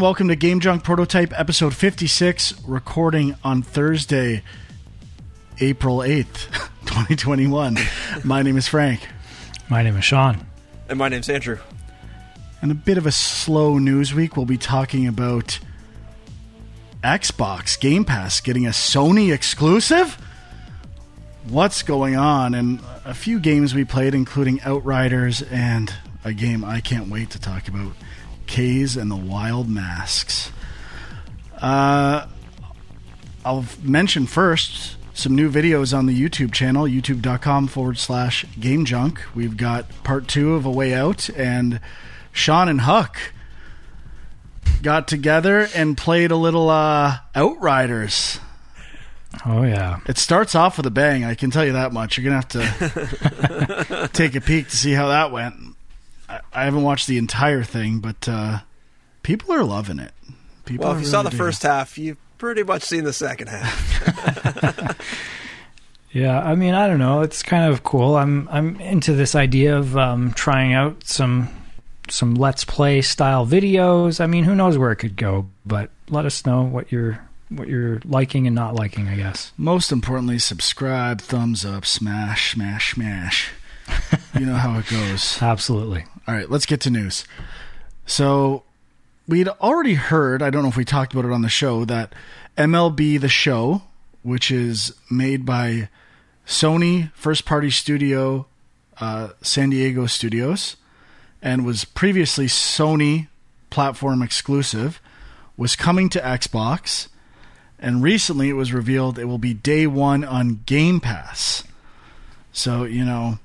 Hello, everyone. Welcome to Game Junk Prototype episode 56, recording on Thursday, April 8th, 2021. My name is Frank. My name is Sean. And my name's Andrew. And a bit of a slow news week. We'll be talking about Xbox Game Pass getting a Sony exclusive. What's going on? And a few games we played, including Outriders and a game I can't wait to talk about Kaze and the Wild Masks. Uh, I'll mention first some new videos on the YouTube channel, youtube.com forward slash game junk. We've got part two of A Way Out, and Sean and Huck got together and played a little uh, Outriders. Oh yeah, It starts off with a bang, I can tell you that much. You're going to have to take a peek to see how that went. I, I haven't watched the entire thing, but uh, people are loving it. People Well, if you saw the digging first half, you've pretty much seen the second half. yeah. I mean, I don't know. It's kind of cool. I'm I'm into this idea of um, trying out some some let's play style videos. I mean, who knows where it could go? But let us know what you're what you're liking and not liking. I guess. Most importantly, subscribe, thumbs up, smash, smash, smash. you know how it goes. Absolutely. All right, let's get to news. So, we'd already heard, I don't know if we talked about it on the show, that MLB The Show, which is made by Sony first party studio uh, San Diego Studios and was previously Sony platform exclusive, was coming to Xbox. And recently it was revealed it will be day one on Game Pass. So, you know,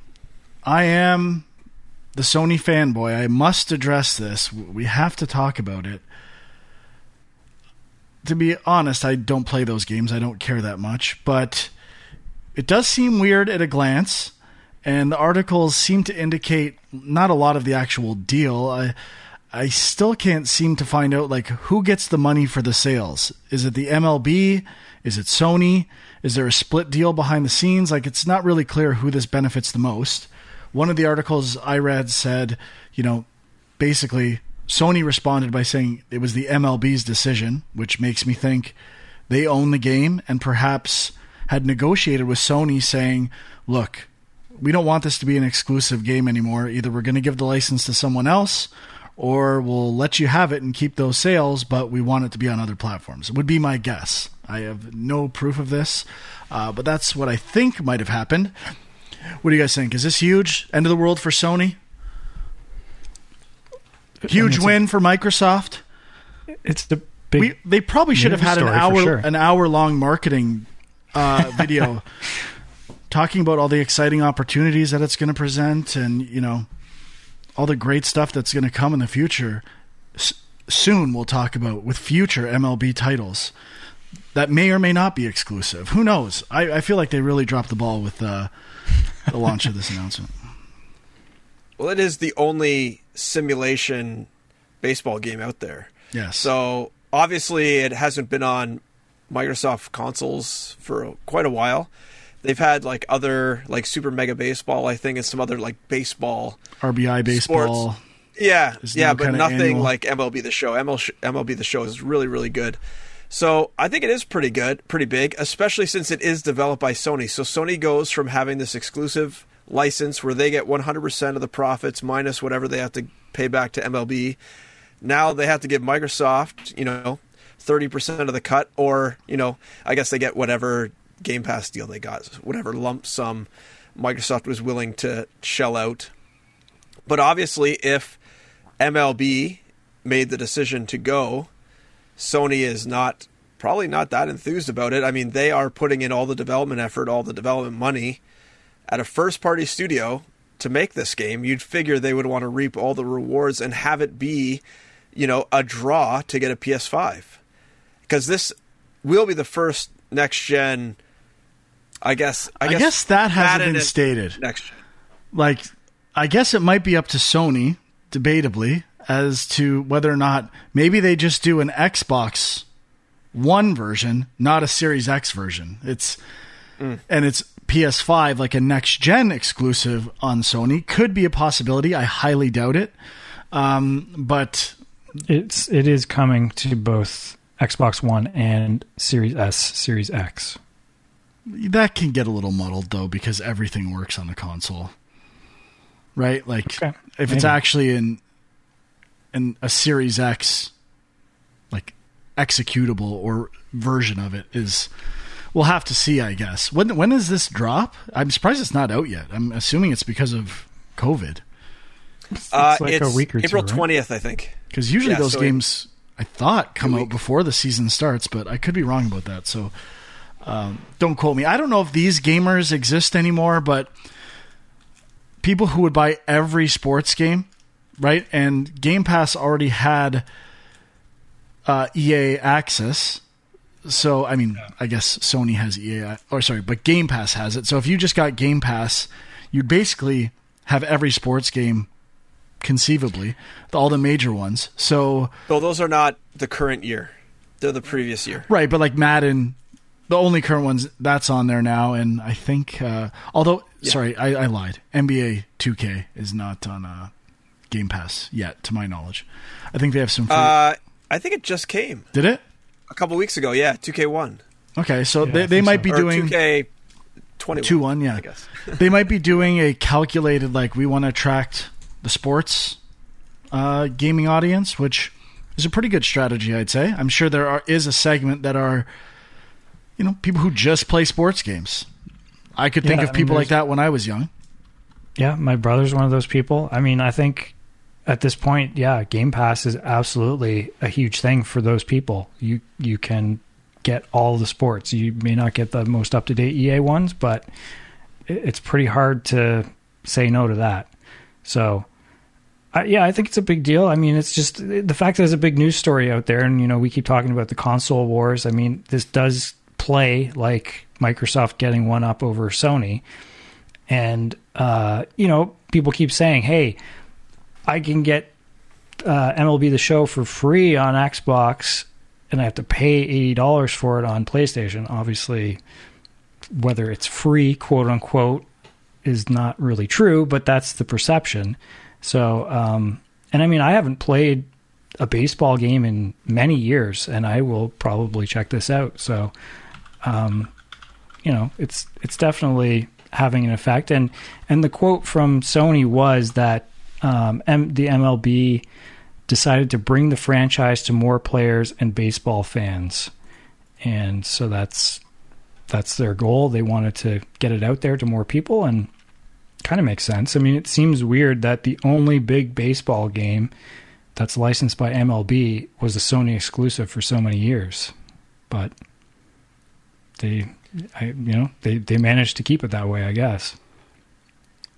I am the Sony fanboy. I must address this. We have to talk about it. To be honest, I don't play those games. I don't care that much, but it does seem weird at a glance, and the articles seem to indicate not a lot of the actual deal. I I still can't seem to find out like who gets the money for the sales. Is it the MLB? Is it Sony? Is there a split deal behind the scenes? Like it's not really clear who this benefits the most. One of the articles I read said, you know, basically Sony responded by saying it was the MLB's decision, which makes me think they own the game and perhaps had negotiated with Sony saying, look, we don't want this to be an exclusive game anymore. Either we're going to give the license to someone else or we'll let you have it and keep those sales, but we want it to be on other platforms. Would be my guess. I have no proof of this, uh, but that's what I think might have happened. What do you guys think? Is this huge? End of the world for Sony? Huge it's a- win for Microsoft. It's the big. We, they probably should have had an hour sure. an hour long marketing uh, video talking about all the exciting opportunities that it's going to present, and you know all the great stuff that's going to come in the future. S- soon we'll talk about with future MLB titles that may or may not be exclusive. Who knows? I, I feel like they really dropped the ball with uh, the launch of this announcement. well, it is the only simulation baseball game out there. Yes. So obviously, it hasn't been on Microsoft consoles for quite a while. They've had like other like Super Mega Baseball, I think, and some other like baseball. RBI baseball. Sports. Yeah, yeah, but nothing annual- like MLB the Show. MLB the Show is really, really good. So I think it is pretty good, pretty big, especially since it is developed by Sony. So Sony goes from having this exclusive license where they get 100% of the profits minus whatever they have to pay back to MLB. Now they have to give Microsoft, you know, 30% of the cut, or, you know, I guess they get whatever Game Pass deal they got, whatever lump sum Microsoft was willing to shell out. But obviously, if MLB made the decision to go, Sony is not probably not that enthused about it. I mean, they are putting in all the development effort, all the development money at a first party studio to make this game. You'd figure they would want to reap all the rewards and have it be, you know, a draw to get a PS5. Because this will be the first next gen I guess I I guess, guess that hasn't been stated. next gen. like I guess it might be up to Sony, debatably, as to whether or not maybe they just do an Xbox One version, not a Series X version. It's and it's PS5, like a next gen exclusive on Sony. Could be a possibility. I highly doubt it. Um, but It's it is coming to both Xbox One and Series S, Series X. That can get a little muddled though because everything works on the console. Right? Like Okay, if it's actually in in a Series X like executable or version of it is we'll have to see, I guess. When when does this drop? I'm surprised it's not out yet. I'm assuming it's because of COVID. Uh, like a week or two, April right? twentieth, I think. Because usually Yeah, those so games, I thought, come out before the season starts, but I could be wrong about that. So um, don't quote me. I don't know if these gamers exist anymore, but people who would buy every sports game, right? And Game Pass already had uh, EA access. So, I mean, I guess Sony has EA, or sorry, but Game Pass has it. So if you just got Game Pass, you'd basically have every sports game conceivably, all the major ones. So, Though those are not the current year; they're the previous year. right, but like Madden, the only current ones that's on there now, and I think, uh, although, sorry, I, I lied. NBA 2K is not on uh, Game Pass yet, to my knowledge. I think they have some. Free- Uh, I think it just came Did it? a couple weeks ago. Yeah, two K one Okay, so Yeah, they, they might so. be or doing two K twenty two one, yeah. I guess. they might be doing a calculated like we want to attract the sports uh, gaming audience, which is a pretty good strategy, I'd say. I'm sure there are, is a segment that are, you know, people who just play sports games. I could think Yeah, of I mean, people like that when I was young. Yeah, my brother's one of those people. I mean, I think at this point, yeah, Game Pass is absolutely a huge thing for those people. You you can get all the sports. You may not get the most up to date EA ones, but it's pretty hard to say no to that. So, I, yeah, I think it's a big deal. I mean, it's just the fact that there's a big news story out there, and you know, we keep talking about the console wars. I mean, this does play like Microsoft getting one up over Sony, and uh, you know, people keep saying, "Hey, I can get uh, MLB the Show for free on Xbox, and I have to pay eighty dollars for it on PlayStation." Obviously, whether it's free, quote unquote, is not really true, but that's the perception. So, um, and I mean, I haven't played a baseball game in many years, and I will probably check this out. So, um, you know, it's it's definitely having an effect. And and the quote from Sony was that um, M- the MLB decided to bring the franchise to more players and baseball fans, and so that's that's their goal. They wanted to get it out there to more people, and kind of makes sense. I mean, it seems weird that the only big baseball game that's licensed by MLB was a Sony exclusive for so many years, but they, I, you know, they they managed to keep it that way, I guess.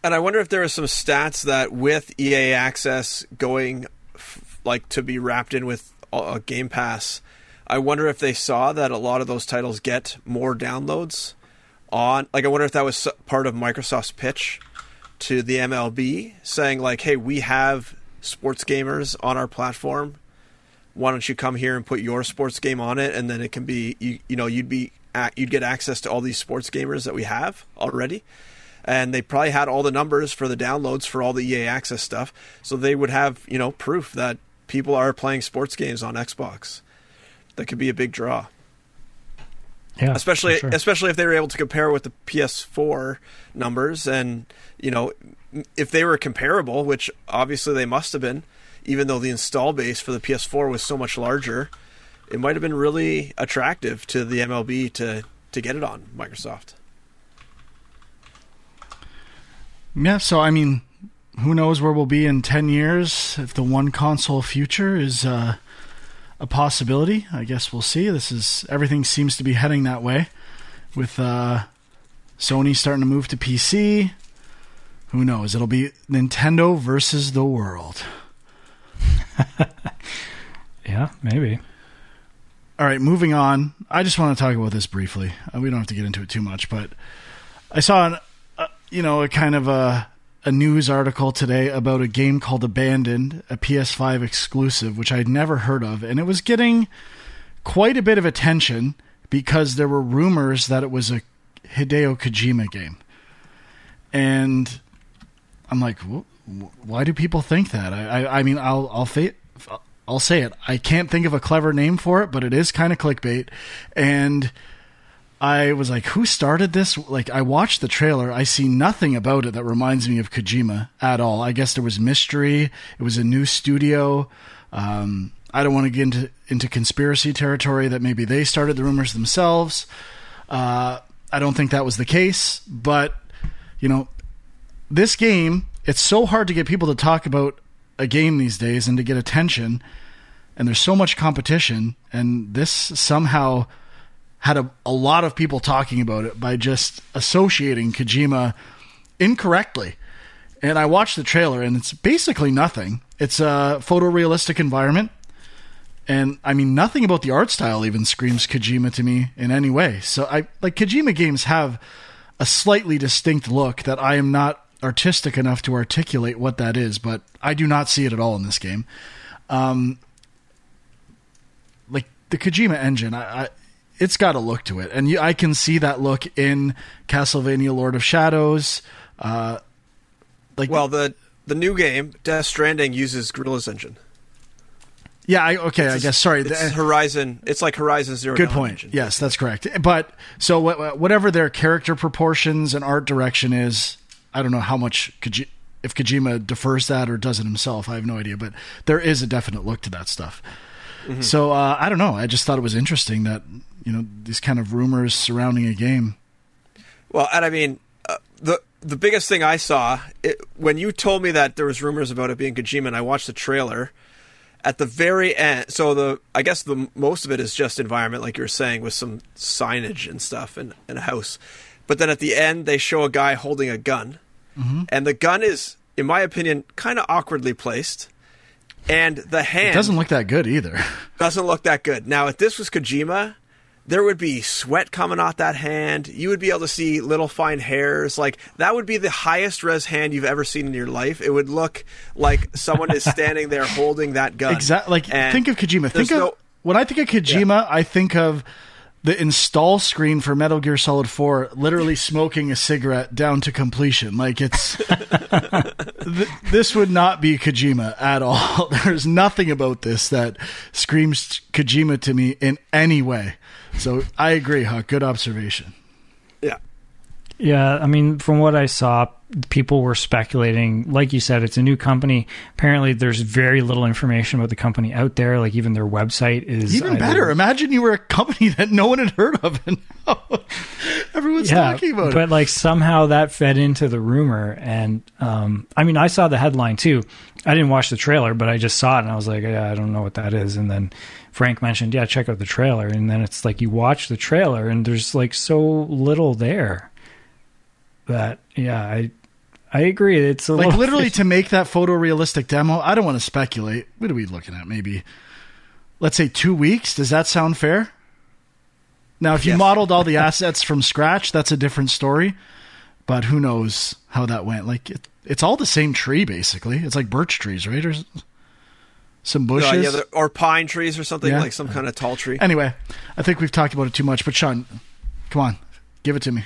And I wonder if there are some stats that with EA access going f- like to be wrapped in with uh, Game Pass, I wonder if they saw that a lot of those titles get more downloads on like I wonder if that was part of Microsoft's pitch to the MLB saying like, "Hey, we have sports gamers on our platform. Why don't you come here and put your sports game on it and then it can be you, you know, you'd be you'd get access to all these sports gamers that we have already." And they probably had all the numbers for the downloads for all the EA access stuff. So they would have, you know, proof that people are playing sports games on Xbox. That could be a big draw. Yeah, Especially sure. especially if they were able to compare with the PS4 numbers and, you know, if they were comparable, which obviously they must have been, even though the install base for the PS4 was so much larger, it might have been really attractive to the MLB to to get it on Microsoft. Yeah, so I mean, who knows where we'll be in 10 years if the one console future is uh, a possibility. I guess we'll see. This is everything seems to be heading that way with uh, Sony starting to move to PC. Who knows? It'll be Nintendo versus the world. yeah, maybe. All right, moving on. I just want to talk about this briefly. Uh, we don't have to get into it too much, but I saw an, you know, a kind of a a news article today about a game called Abandoned, a PS5 exclusive, which I'd never heard of, and it was getting quite a bit of attention because there were rumors that it was a Hideo Kojima game, and I'm like, wh- wh- why do people think that? I, I, I mean, I'll, I'll fa- I'll say it. I can't think of a clever name for it, but it is kind of clickbait. And I was like, who started this? Like, I watched the trailer. I see nothing about it that reminds me of Kojima at all. I guess there was mystery. It was a new studio. Um, I don't want to get into, into conspiracy territory that maybe they started the rumors themselves. Uh, I don't think that was the case, but, you know, this game, it's so hard to get people to talk about a game these days and to get attention. And there's so much competition. And this somehow had a, a lot of people talking about it by just associating Kojima incorrectly. And I watched the trailer, and it's basically nothing. It's a photorealistic environment. And I mean, nothing about the art style even screams Kojima to me in any way. So I like Kojima games have a slightly distinct look that I am not artistic enough to articulate what that is, but I do not see it at all in this game. Um, like the Kojima engine, I, I it's got a look to it, and you, I can see that look in Castlevania: Lord of Shadows. Uh, like, well, the the new game, Death Stranding, uses Guerrilla's engine. Yeah, I, okay, it's I guess. Sorry, it's Horizon. It's like Horizon Zero. Good point. Engine. Yes, that's correct. But so whatever their character proportions and art direction is, I don't know how much Koji- if Kojima defers that or does it himself. I have no idea, but there is a definite look to that stuff. Mm-hmm. So uh, I don't know. I just thought it was interesting that you know these kind of rumors surrounding a game. Well, and I mean uh, the the biggest thing I saw it, when you told me that there was rumors about it being Kojima, and I watched the trailer. At the very end, so the I guess the most of it is just environment, like you were saying, with some signage and stuff and, and a house. But then at the end, they show a guy holding a gun, mm-hmm. and the gun is, in my opinion, kind of awkwardly placed. And the hand it doesn't look that good either. Doesn't look that good. Now, if this was Kojima, there would be sweat coming off that hand. You would be able to see little fine hairs. Like that would be the highest res hand you've ever seen in your life. It would look like someone is standing there holding that gun. Exactly. Like and think of Kojima. Think of no, when I think of Kojima, yeah. I think of the install screen for Metal Gear Solid 4 literally smoking a cigarette down to completion. Like it's th- this would not be Kojima at all. There's nothing about this that screams Kojima to me in any way. So I agree, Huck. Good observation. Yeah. I mean, from what I saw, people were speculating. Like you said, it's a new company. Apparently, there's very little information about the company out there. Like even their website is even either, better. Imagine you were a company that no one had heard of, and everyone's yeah, talking about but it. But like somehow that fed into the rumor, and um, I mean, I saw the headline too. I didn't watch the trailer, but I just saw it, and I was like, yeah, I don't know what that is. And then Frank mentioned, yeah, check out the trailer, and then it's like you watch the trailer, and there's like so little there that yeah, I I agree. It's like literally to make that photorealistic demo. I don't want to speculate. What are we looking at? Maybe let's say two weeks. Does that sound fair? Now, if you yes. modeled all the assets from scratch, that's a different story. But who knows how that went? Like it, it's all the same tree, basically. It's like birch trees, right? Or some bushes, uh, yeah, or pine trees, or something yeah. like some kind of tall tree. Anyway, I think we've talked about it too much. But Sean, come on, give it to me.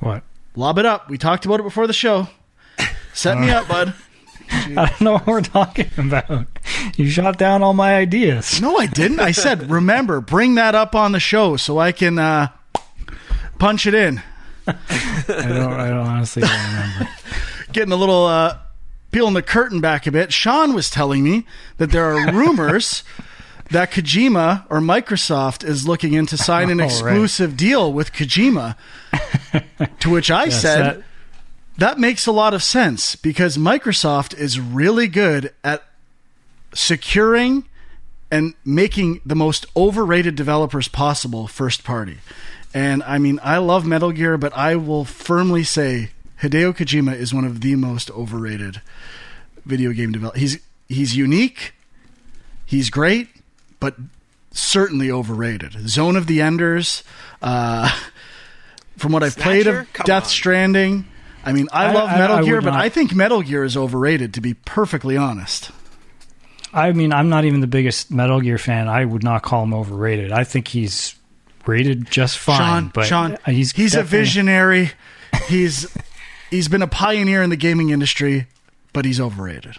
What? Lob it up. We talked about it before the show. Set me up, bud. I don't know what we're talking about. You shot down all my ideas. No, I didn't. I said, remember, bring that up on the show so I can uh, punch it in. I don't. I don't honestly don't remember. Getting a little uh, peeling the curtain back a bit. Sean was telling me that there are rumors that Kojima or Microsoft is looking into sign an exclusive right. deal with Kojima. to which I yes, said, that... that makes a lot of sense because Microsoft is really good at securing and making the most overrated developers possible first party. And I mean, I love Metal Gear, but I will firmly say Hideo Kojima is one of the most overrated video game developers. He's he's unique, he's great, but certainly overrated. Zone of the Enders, uh, from what I've played of Come Death on. Stranding. I mean, I, I love Metal I, I Gear, but I think Metal Gear is overrated, to be perfectly honest. I mean, I'm not even the biggest Metal Gear fan. I would not call him overrated. I think he's rated just fine. Sean, but Sean, he's he's a visionary. he's he's been a pioneer in the gaming industry, but he's overrated.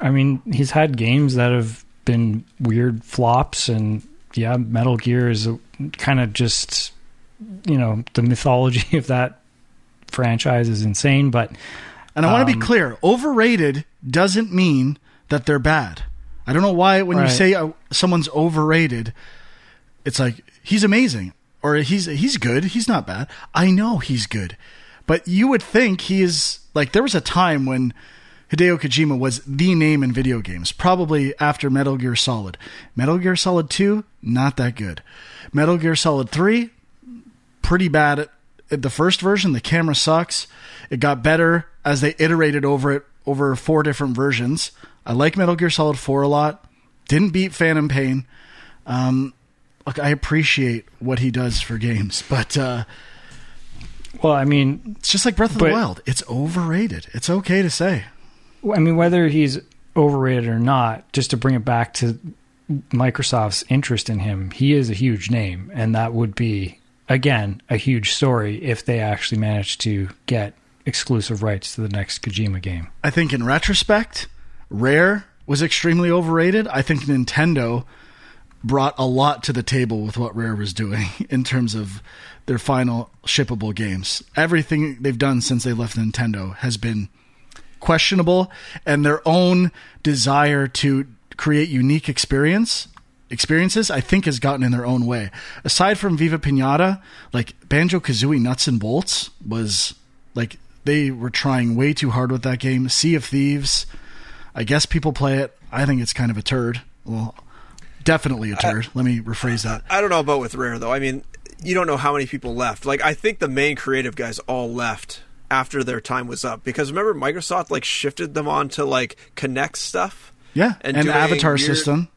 I mean, he's had games that have been weird flops, and yeah, Metal Gear is kind of just, you know, the mythology of that franchise is insane. But And I want to Um, be clear overrated doesn't mean that they're bad. I don't know why when you say uh, someone's overrated, it's like he's amazing or he's he's good. He's not bad. I know he's good, but you would think he is like there was a time when Hideo Kojima was the name in video games, probably after Metal Gear Solid. Metal Gear Solid 2, not that good. Metal Gear Solid 3, pretty bad at, at the first version. The camera sucks. It got better as they iterated over it over four different versions. I like Metal Gear Solid 4 a lot. Didn't beat Phantom Pain. Um, look, I appreciate what he does for games, but uh, well, I mean, it's just like Breath of the Wild. It's overrated. It's okay to say. I mean, whether he's overrated or not, just to bring it back to Microsoft's interest in him, he is a huge name, and that would be again a huge story if they actually managed to get exclusive rights to the next Kojima game. I think in retrospect, Rare was extremely overrated. I think Nintendo brought a lot to the table with what Rare was doing in terms of their final shippable games. Everything they've done since they left Nintendo has been questionable and their own desire to create unique experience experiences I think has gotten in their own way. Aside from Viva Pinata, like Banjo Kazooie Nuts and Bolts was like they were trying way too hard with that game. Sea of Thieves, I guess people play it. I think it's kind of a turd. Well, definitely a uh, turd. Let me rephrase that. I don't know about with Rare though. I mean, you don't know how many people left. Like I think the main creative guys all left after their time was up because remember Microsoft like shifted them on to like Kinect stuff. Yeah, And and, Avatar weird- system.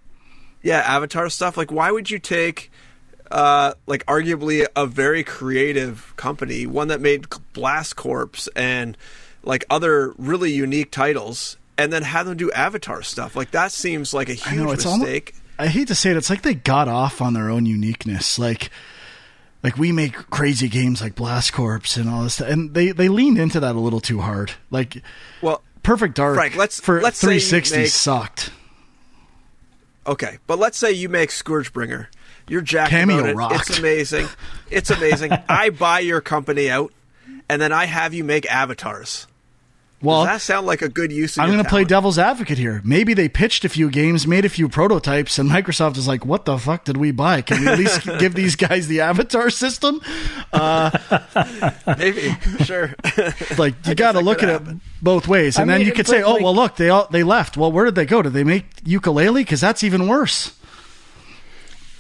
Yeah, Avatar stuff. Like why would you take uh like arguably a very creative company, one that made Blast Corps and like other really unique titles and then have them do Avatar stuff? Like that seems like a huge I know it's almost. mistake. I hate to say it. It's like they got off on their own uniqueness. Like, like we make crazy games like Blast Corps and all this, stuff, and they they leaned into that a little too hard. Like, well, Perfect Dark Frank, let's- for let's say 360 make- sucked. Okay, but let's say you make Scourgebringer. You're jacked Kameo it. It's amazing. It's amazing. I buy your company out, and then I have you make avatars. Well, Does that sound like a good use of I'm going to play devil's advocate here. Maybe they pitched a few games, made a few prototypes, and Microsoft is like, "What the fuck did we buy? Can we at least give these guys the Avatar system?" Uh, Maybe, sure. Like you got to look at happen. it both ways, and I then mean, you could but, say, "Oh, well, look, they all they left. Well, where did they go? Did they make Yooka-Laylee? Because that's even worse."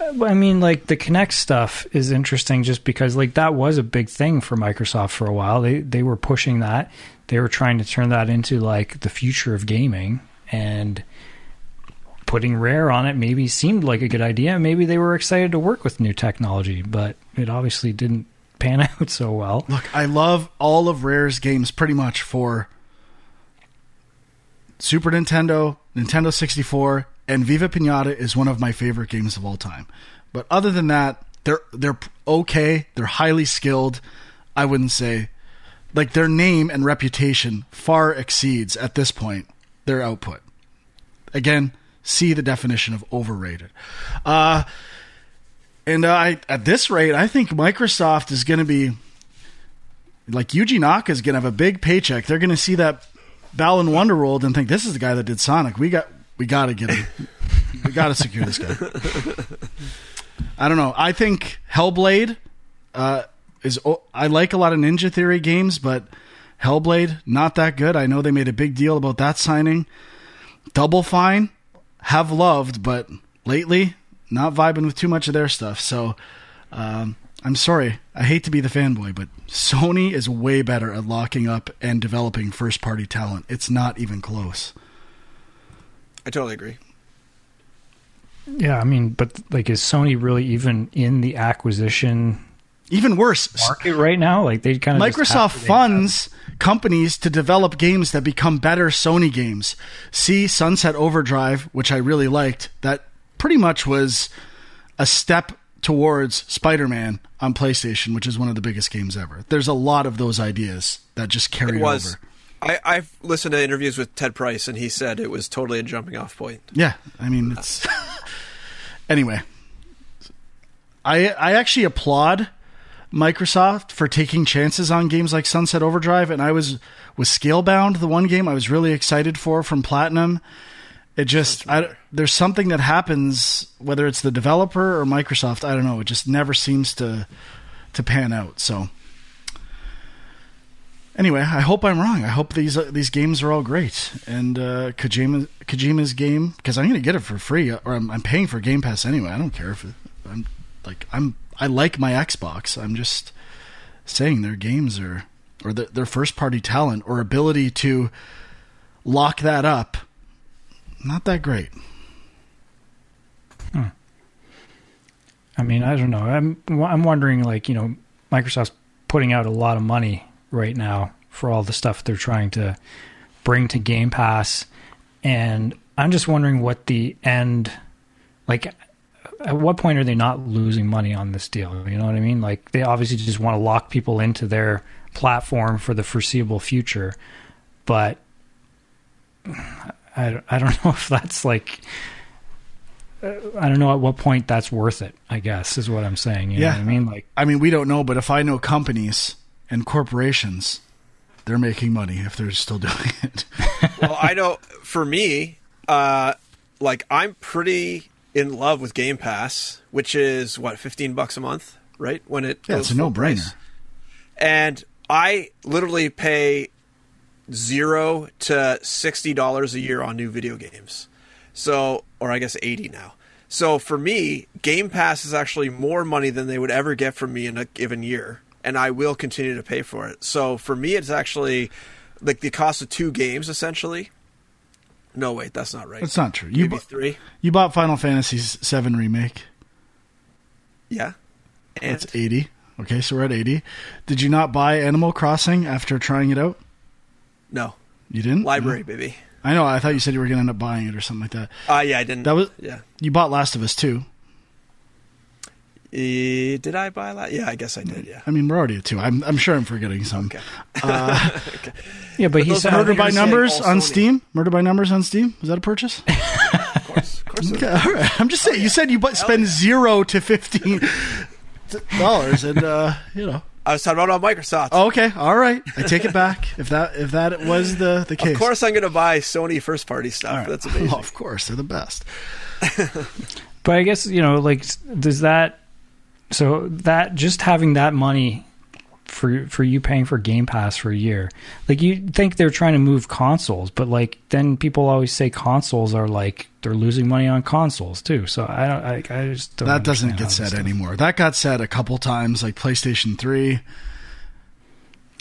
I mean, like the Kinect stuff is interesting just because like that was a big thing for Microsoft for a while. They they were pushing that. They were trying to turn that into like the future of gaming and putting Rare on it maybe seemed like a good idea. Maybe they were excited to work with new technology, but it obviously didn't pan out so well. Look, I love all of Rare's games pretty much for Super Nintendo, Nintendo 64, and Viva Pinata is one of my favorite games of all time. But other than that, they're they're okay. They're highly skilled. I wouldn't say like their name and reputation far exceeds at this point their output. Again, see the definition of overrated. Uh and I, at this rate, I think Microsoft is going to be like Yuji Naka is going to have a big paycheck. They're going to see that Balan Wonderworld and think this is the guy that did Sonic. We got we got to get him. we got to secure this guy. I don't know. I think Hellblade uh, is. o- I like a lot of Ninja Theory games, but Hellblade not that good. I know they made a big deal about that signing. Double Fine have loved, but lately not vibing with too much of their stuff. So um, I'm sorry. I hate to be the fanboy, but Sony is way better at locking up and developing first party talent. It's not even close. I totally agree. Yeah, I mean, but like is Sony really even in the acquisition Even worse, market right now? Like they kind of Microsoft funds companies to develop games that become better Sony games. See Sunset Overdrive, which I really liked. That pretty much was a step towards Spider-Man on PlayStation, which is one of the biggest games ever. There's a lot of those ideas that just carry It was. over. I, I've listened to interviews with Ted Price, and he said it was totally a jumping off point. Yeah, I mean it's anyway. I I actually applaud Microsoft for taking chances on games like Sunset Overdrive, and I was with Scalebound, the one game I was really excited for from Platinum. It just I, there's something that happens whether it's the developer or Microsoft, I don't know. It just never seems to to pan out. So anyway, I hope I'm wrong. I hope these uh, these games are all great. And uh, Kojima Kojima's game because I'm going to get it for free, or I'm, I'm, paying for Game Pass anyway. I don't care if it, I'm like I'm I like my Xbox. I'm just saying their games are or the, their first party talent or ability to lock that up. Not that great. Hmm. I mean, I don't know. I'm I'm wondering, like you know, Microsoft's putting out a lot of money right now for all the stuff they're trying to bring to Game Pass, and I'm just wondering what the end, like, at what point are they not losing money on this deal? You know what I mean? Like, they obviously just want to lock people into their platform for the foreseeable future, but I I don't know if that's like I don't know at what point that's worth it. I guess is what I'm saying. You yeah, I mean, like, I mean, we don't know, but if I know companies and corporations, they're making money if they're still doing it. well, I know for me, uh, like I'm pretty in love with Game Pass, which is what 15 bucks a month, right? When it yeah, it's a no brainer. And I literally pay zero to sixty dollars a year on new video games. So, or I guess eighty now. So for me, Game Pass is actually more money than they would ever get from me in a given year, and I will continue to pay for it. So for me, it's actually like the cost of two games essentially. No, wait, that's not right. That's not true. You bu- three. You bought Final Fantasy VII remake. Yeah, and? that's eighty. Okay, so we're at eighty. Did you not buy Animal Crossing after trying it out? No, you didn't. Library, no? baby. I know. I thought you said you were going to end up buying it or something like that. Uh, yeah, I didn't. That was yeah. You bought Last of Us too. Uh, did I buy that? Yeah, I guess I did. Yeah. I mean, we're already at two. I'm, I'm sure I'm forgetting some. Okay. Uh, okay. Yeah, but he's Murder by Numbers on Steam. Murder by Numbers on Steam. Was that a purchase? of course, of course. Okay, all right. I'm just saying. Oh, yeah. You said you spend yeah. zero to fifteen dollars, and uh, you know. I was talking about on Microsoft. Oh, okay, all right. I take it back. if that if that was the the case, of course I'm going to buy Sony first party stuff. Right. That's amazing. Oh, of course, they're the best. but I guess you know, like, does that so that just having that money for for you paying for Game Pass for a year. Like you think they're trying to move consoles, but like then people always say consoles are like they're losing money on consoles too. So I don't. I, I just don't that doesn't get said anymore. That got said a couple times, like PlayStation Three.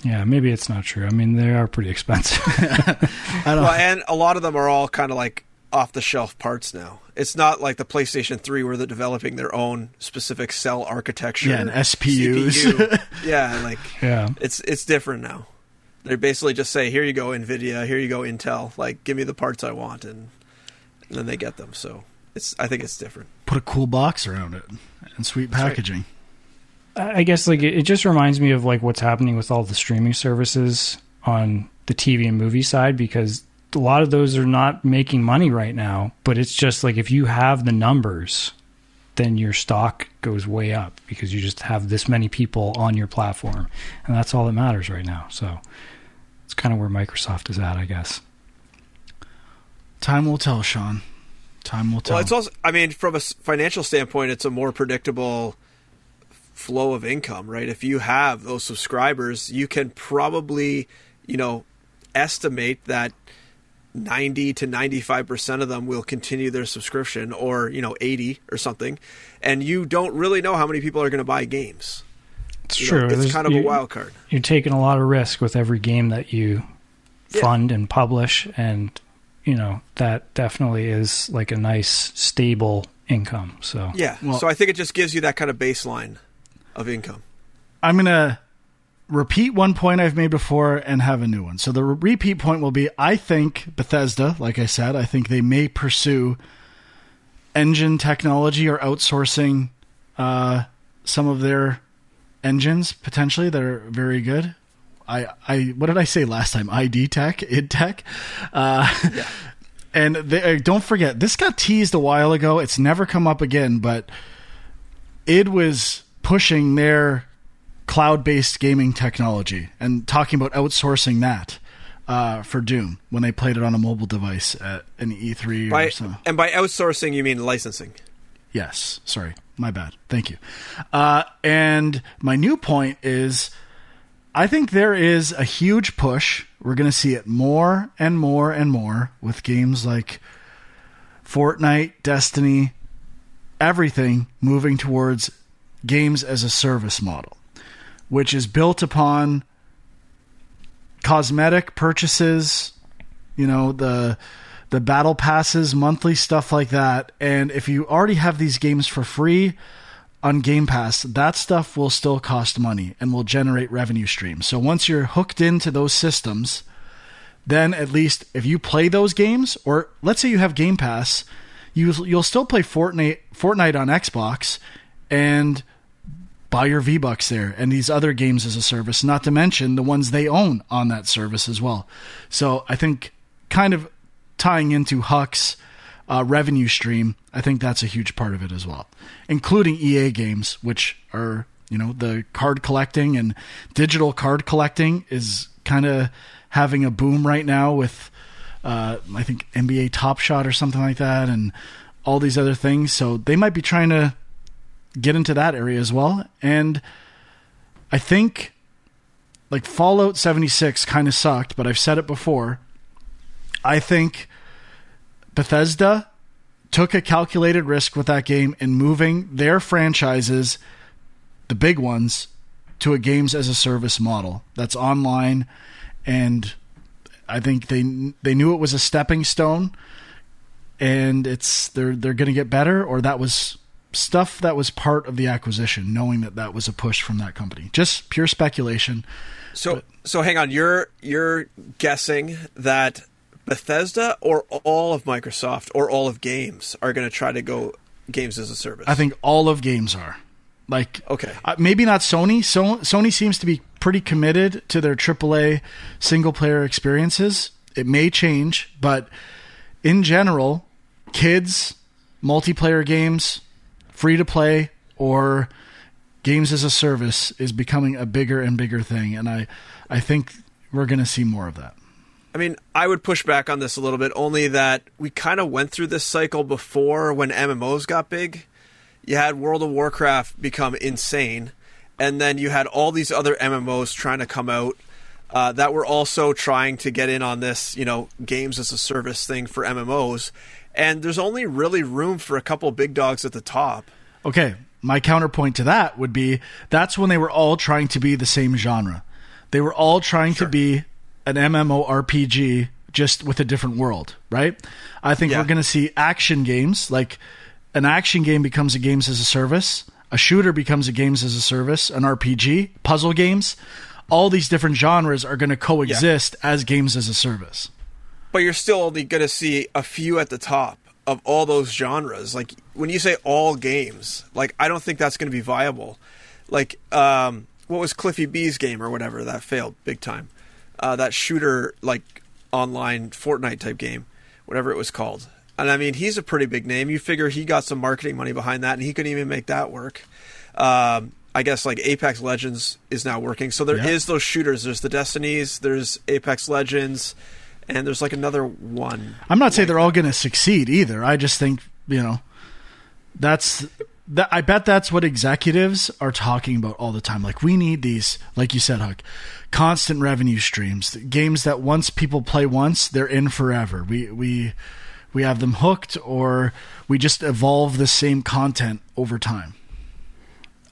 Yeah, maybe it's not true. I mean, they are pretty expensive. I don't. Well, and a lot of them are all kind of like off the shelf parts now. It's not like the PlayStation 3 where they're developing their own specific cell architecture. Yeah, and SPUs. yeah, like yeah. It's it's different now. They basically just say, "Here you go Nvidia, here you go Intel, like give me the parts I want." And, and then they get them. So, it's I think it's different. Put a cool box around it and sweet packaging. Right. I guess like it just reminds me of like what's happening with all the streaming services on the TV and movie side because a lot of those are not making money right now, but it's just like if you have the numbers, then your stock goes way up because you just have this many people on your platform. And that's all that matters right now. So it's kind of where Microsoft is at, I guess. Time will tell, Sean. Time will tell. Well, it's also, I mean, from a financial standpoint, it's a more predictable flow of income, right? If you have those subscribers, you can probably, you know, estimate that 90 to 95% of them will continue their subscription or, you know, 80 or something. And you don't really know how many people are going to buy games. It's you true. Know, it's There's, kind of a wild card. You're taking a lot of risk with every game that you fund and publish. And, you know, that definitely is like a nice, stable income. So, yeah. Well, so I think it just gives you that kind of baseline of income. I'm going to repeat one point I've made before and have a new one. So the repeat point will be I think Bethesda, like I said, I think they may pursue engine technology or outsourcing uh, some of their engines potentially that are very good. I, I what did I say last time? ID Tech, id Tech, uh, yeah. and they, uh, don't forget this got teased a while ago. It's never come up again, but id was pushing their cloud-based gaming technology and talking about outsourcing that uh, for Doom when they played it on a mobile device at an E3 by, or so. And by outsourcing, you mean licensing? Yes. Sorry, my bad. Thank you. Uh, and my new point is, I think there is a huge push. We're going to see it more and more and more with games like Fortnite, Destiny, everything moving towards games as a service model, which is built upon cosmetic purchases, you know, the the battle passes, monthly stuff like that. And if you already have these games for free on Game Pass, that stuff will still cost money and will generate revenue streams. So once you're hooked into those systems, then at least if you play those games, or let's say you have Game Pass, you you'll still play Fortnite Fortnite on Xbox and buy your V Bucks there and these other games as a service, not to mention the ones they own on that service as well. So I think kind of tying into Huck's uh, revenue stream, I think that's a huge part of it as well, including EA games, which are you know the card collecting and digital card collecting is kind of having a boom right now with uh, I think NBA Top Shot or something like that, and all these other things. So they might be trying to get into that area as well. And I think like Fallout 76 kind of sucked, but I've said it before. I think Bethesda took a calculated risk with that game in moving their franchises, the big ones, to a games as a service model that's online and I think they they knew it was a stepping stone and it's they're they're going to get better or that was stuff that was part of the acquisition, knowing that that was a push from that company. Just pure speculation. So, but, so hang on. You're you're guessing that Bethesda or all of Microsoft or all of games are going to try to go games as a service. I think all of games are. Like okay, uh, maybe not Sony. So Sony seems to be pretty committed to their AAA single player experiences. It may change, but in general, kids, multiplayer games, free to play or games as a service is becoming a bigger and bigger thing, and I I think we're going to see more of that. I mean, I would push back on this a little bit, only that we kind of went through this cycle before when MMOs got big. You had World of Warcraft become insane, and then you had all these other MMOs trying to come out uh, that were also trying to get in on this, you know, games as a service thing for MMOs and there's only really room for a couple big dogs at the top. Okay, my counterpoint to that would be that's when they were all trying to be the same genre. They were all trying sure. to be an MMORPG just with a different world, right? I think yeah. we're going to see action games like an action game becomes a games as a service, a shooter becomes a games as a service, an RPG, puzzle games. All these different genres are going to coexist yeah. as games as a service but you're still only going to see a few at the top of all those genres. Like when you say all games, like I don't think that's going to be viable. Like um, what was Cliffy B's game or whatever that failed big time. Uh, that shooter like online Fortnite type game, whatever it was called. And I mean, he's a pretty big name. You figure he got some marketing money behind that, and he couldn't even make that work. Um, I guess like Apex Legends is now working. So there yeah. is those shooters. There's the Destinies. There's Apex Legends and there's like another one. I'm not saying they're all going to succeed either. I just think you know that's that. I bet that's what executives are talking about all the time. Like we need these, like you said, Huck, constant revenue streams. Games that once people play once, they're in forever. We we we have them hooked, or we just evolve the same content over time.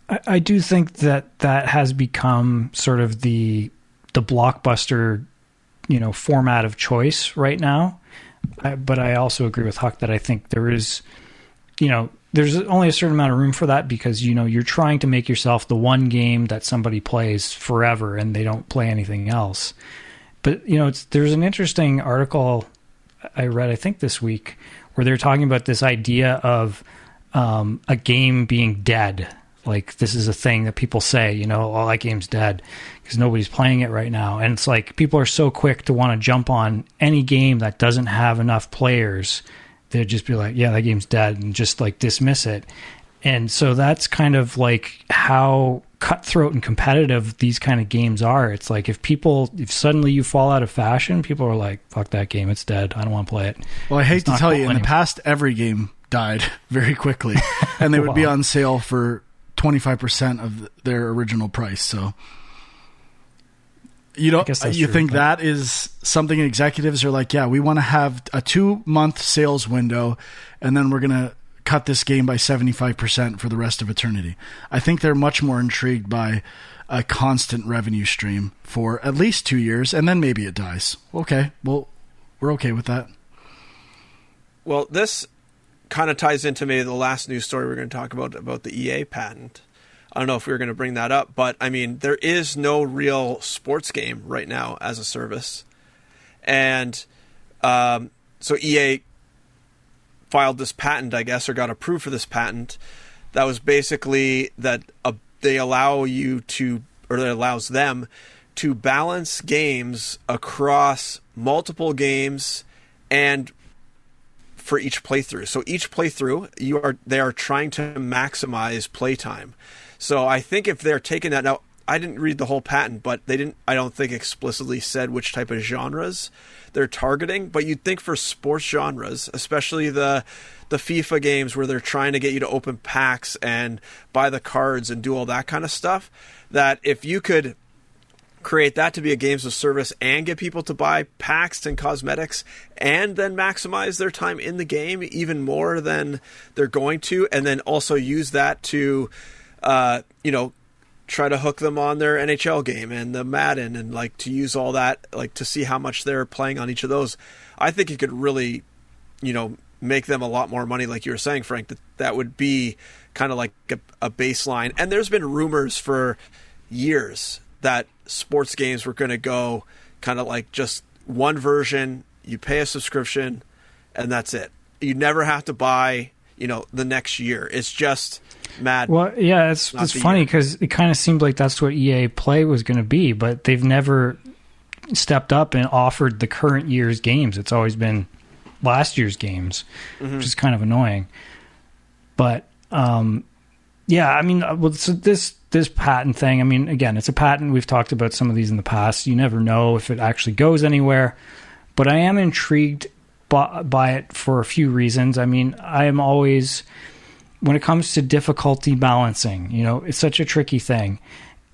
I, I do think that that has become sort of the the blockbuster you know format of choice right now. I, but I also agree with Huck that I think there is, you know, there's only a certain amount of room for that because you know you're trying to make yourself the one game that somebody plays forever and they don't play anything else. But you know, there's an interesting article I read I think this week where they're talking about this idea of um, a game being dead Like this is a thing that people say, you know, oh that game's dead because nobody's playing it right now. And it's like people are so quick to want to jump on any game that doesn't have enough players. They'd just be like, yeah, that game's dead and just like dismiss it. And so that's kind of like how cutthroat and competitive these kind of games are. It's like if people, if suddenly you fall out of fashion, people are like, fuck that game, it's dead. I don't want to play it. Well, I hate It's to tell cool you, in the past, every game died very quickly, and they would be on sale for twenty five percent of their original price. So. You don't. You true, think but- that is something executives are like? Yeah, we want to have a two month sales window, and then we're gonna cut this game by seventy five percent for the rest of eternity. I think they're much more intrigued by a constant revenue stream for at least two years, and then maybe it dies. Okay, well, we're okay with that. Well, this kind of ties into maybe the last news story we're going to talk about about the EA patent. I don't know if we were going to bring that up, but I mean, there is no real sports game right now as a service, and um, so EA filed this patent, I guess, or got approved for this patent. That was basically that uh, they allow you to, or that allows them to balance games across multiple games and for each playthrough. So each playthrough, you are they are trying to maximize playtime. So I think if they're taking that now, I didn't read the whole patent, but they didn't. I don't think explicitly said which type of genres they're targeting. But you'd think for sports genres, especially the the FIFA games where they're trying to get you to open packs and buy the cards and do all that kind of stuff, that if you could create that to be a games of service and get people to buy packs and cosmetics and then maximize their time in the game even more than they're going to and then also use that to uh, you know try to hook them on their NHL game and the Madden and like to use all that like to see how much they're playing on each of those. I think it could really you know make them a lot more money like you were saying Frank that that would be kind of like a, a baseline. And there's been rumors for years that sports games were going to go kind of like just one version you pay a subscription and that's it you never have to buy you know the next year it's just mad Well, yeah, it's it's funny because it kind of seemed like that's what EA Play was going to be, but they've never stepped up and offered the current year's games. It's always been last year's games, Mm-hmm. which is kind of annoying. But um, yeah, I mean, uh, well, so this this patent thing. I mean, again, it's a patent. We've talked about some of these in the past. You never know if it actually goes anywhere. But I am intrigued by, by it for a few reasons. I mean, I am always when it comes to difficulty balancing, you know, it's such a tricky thing.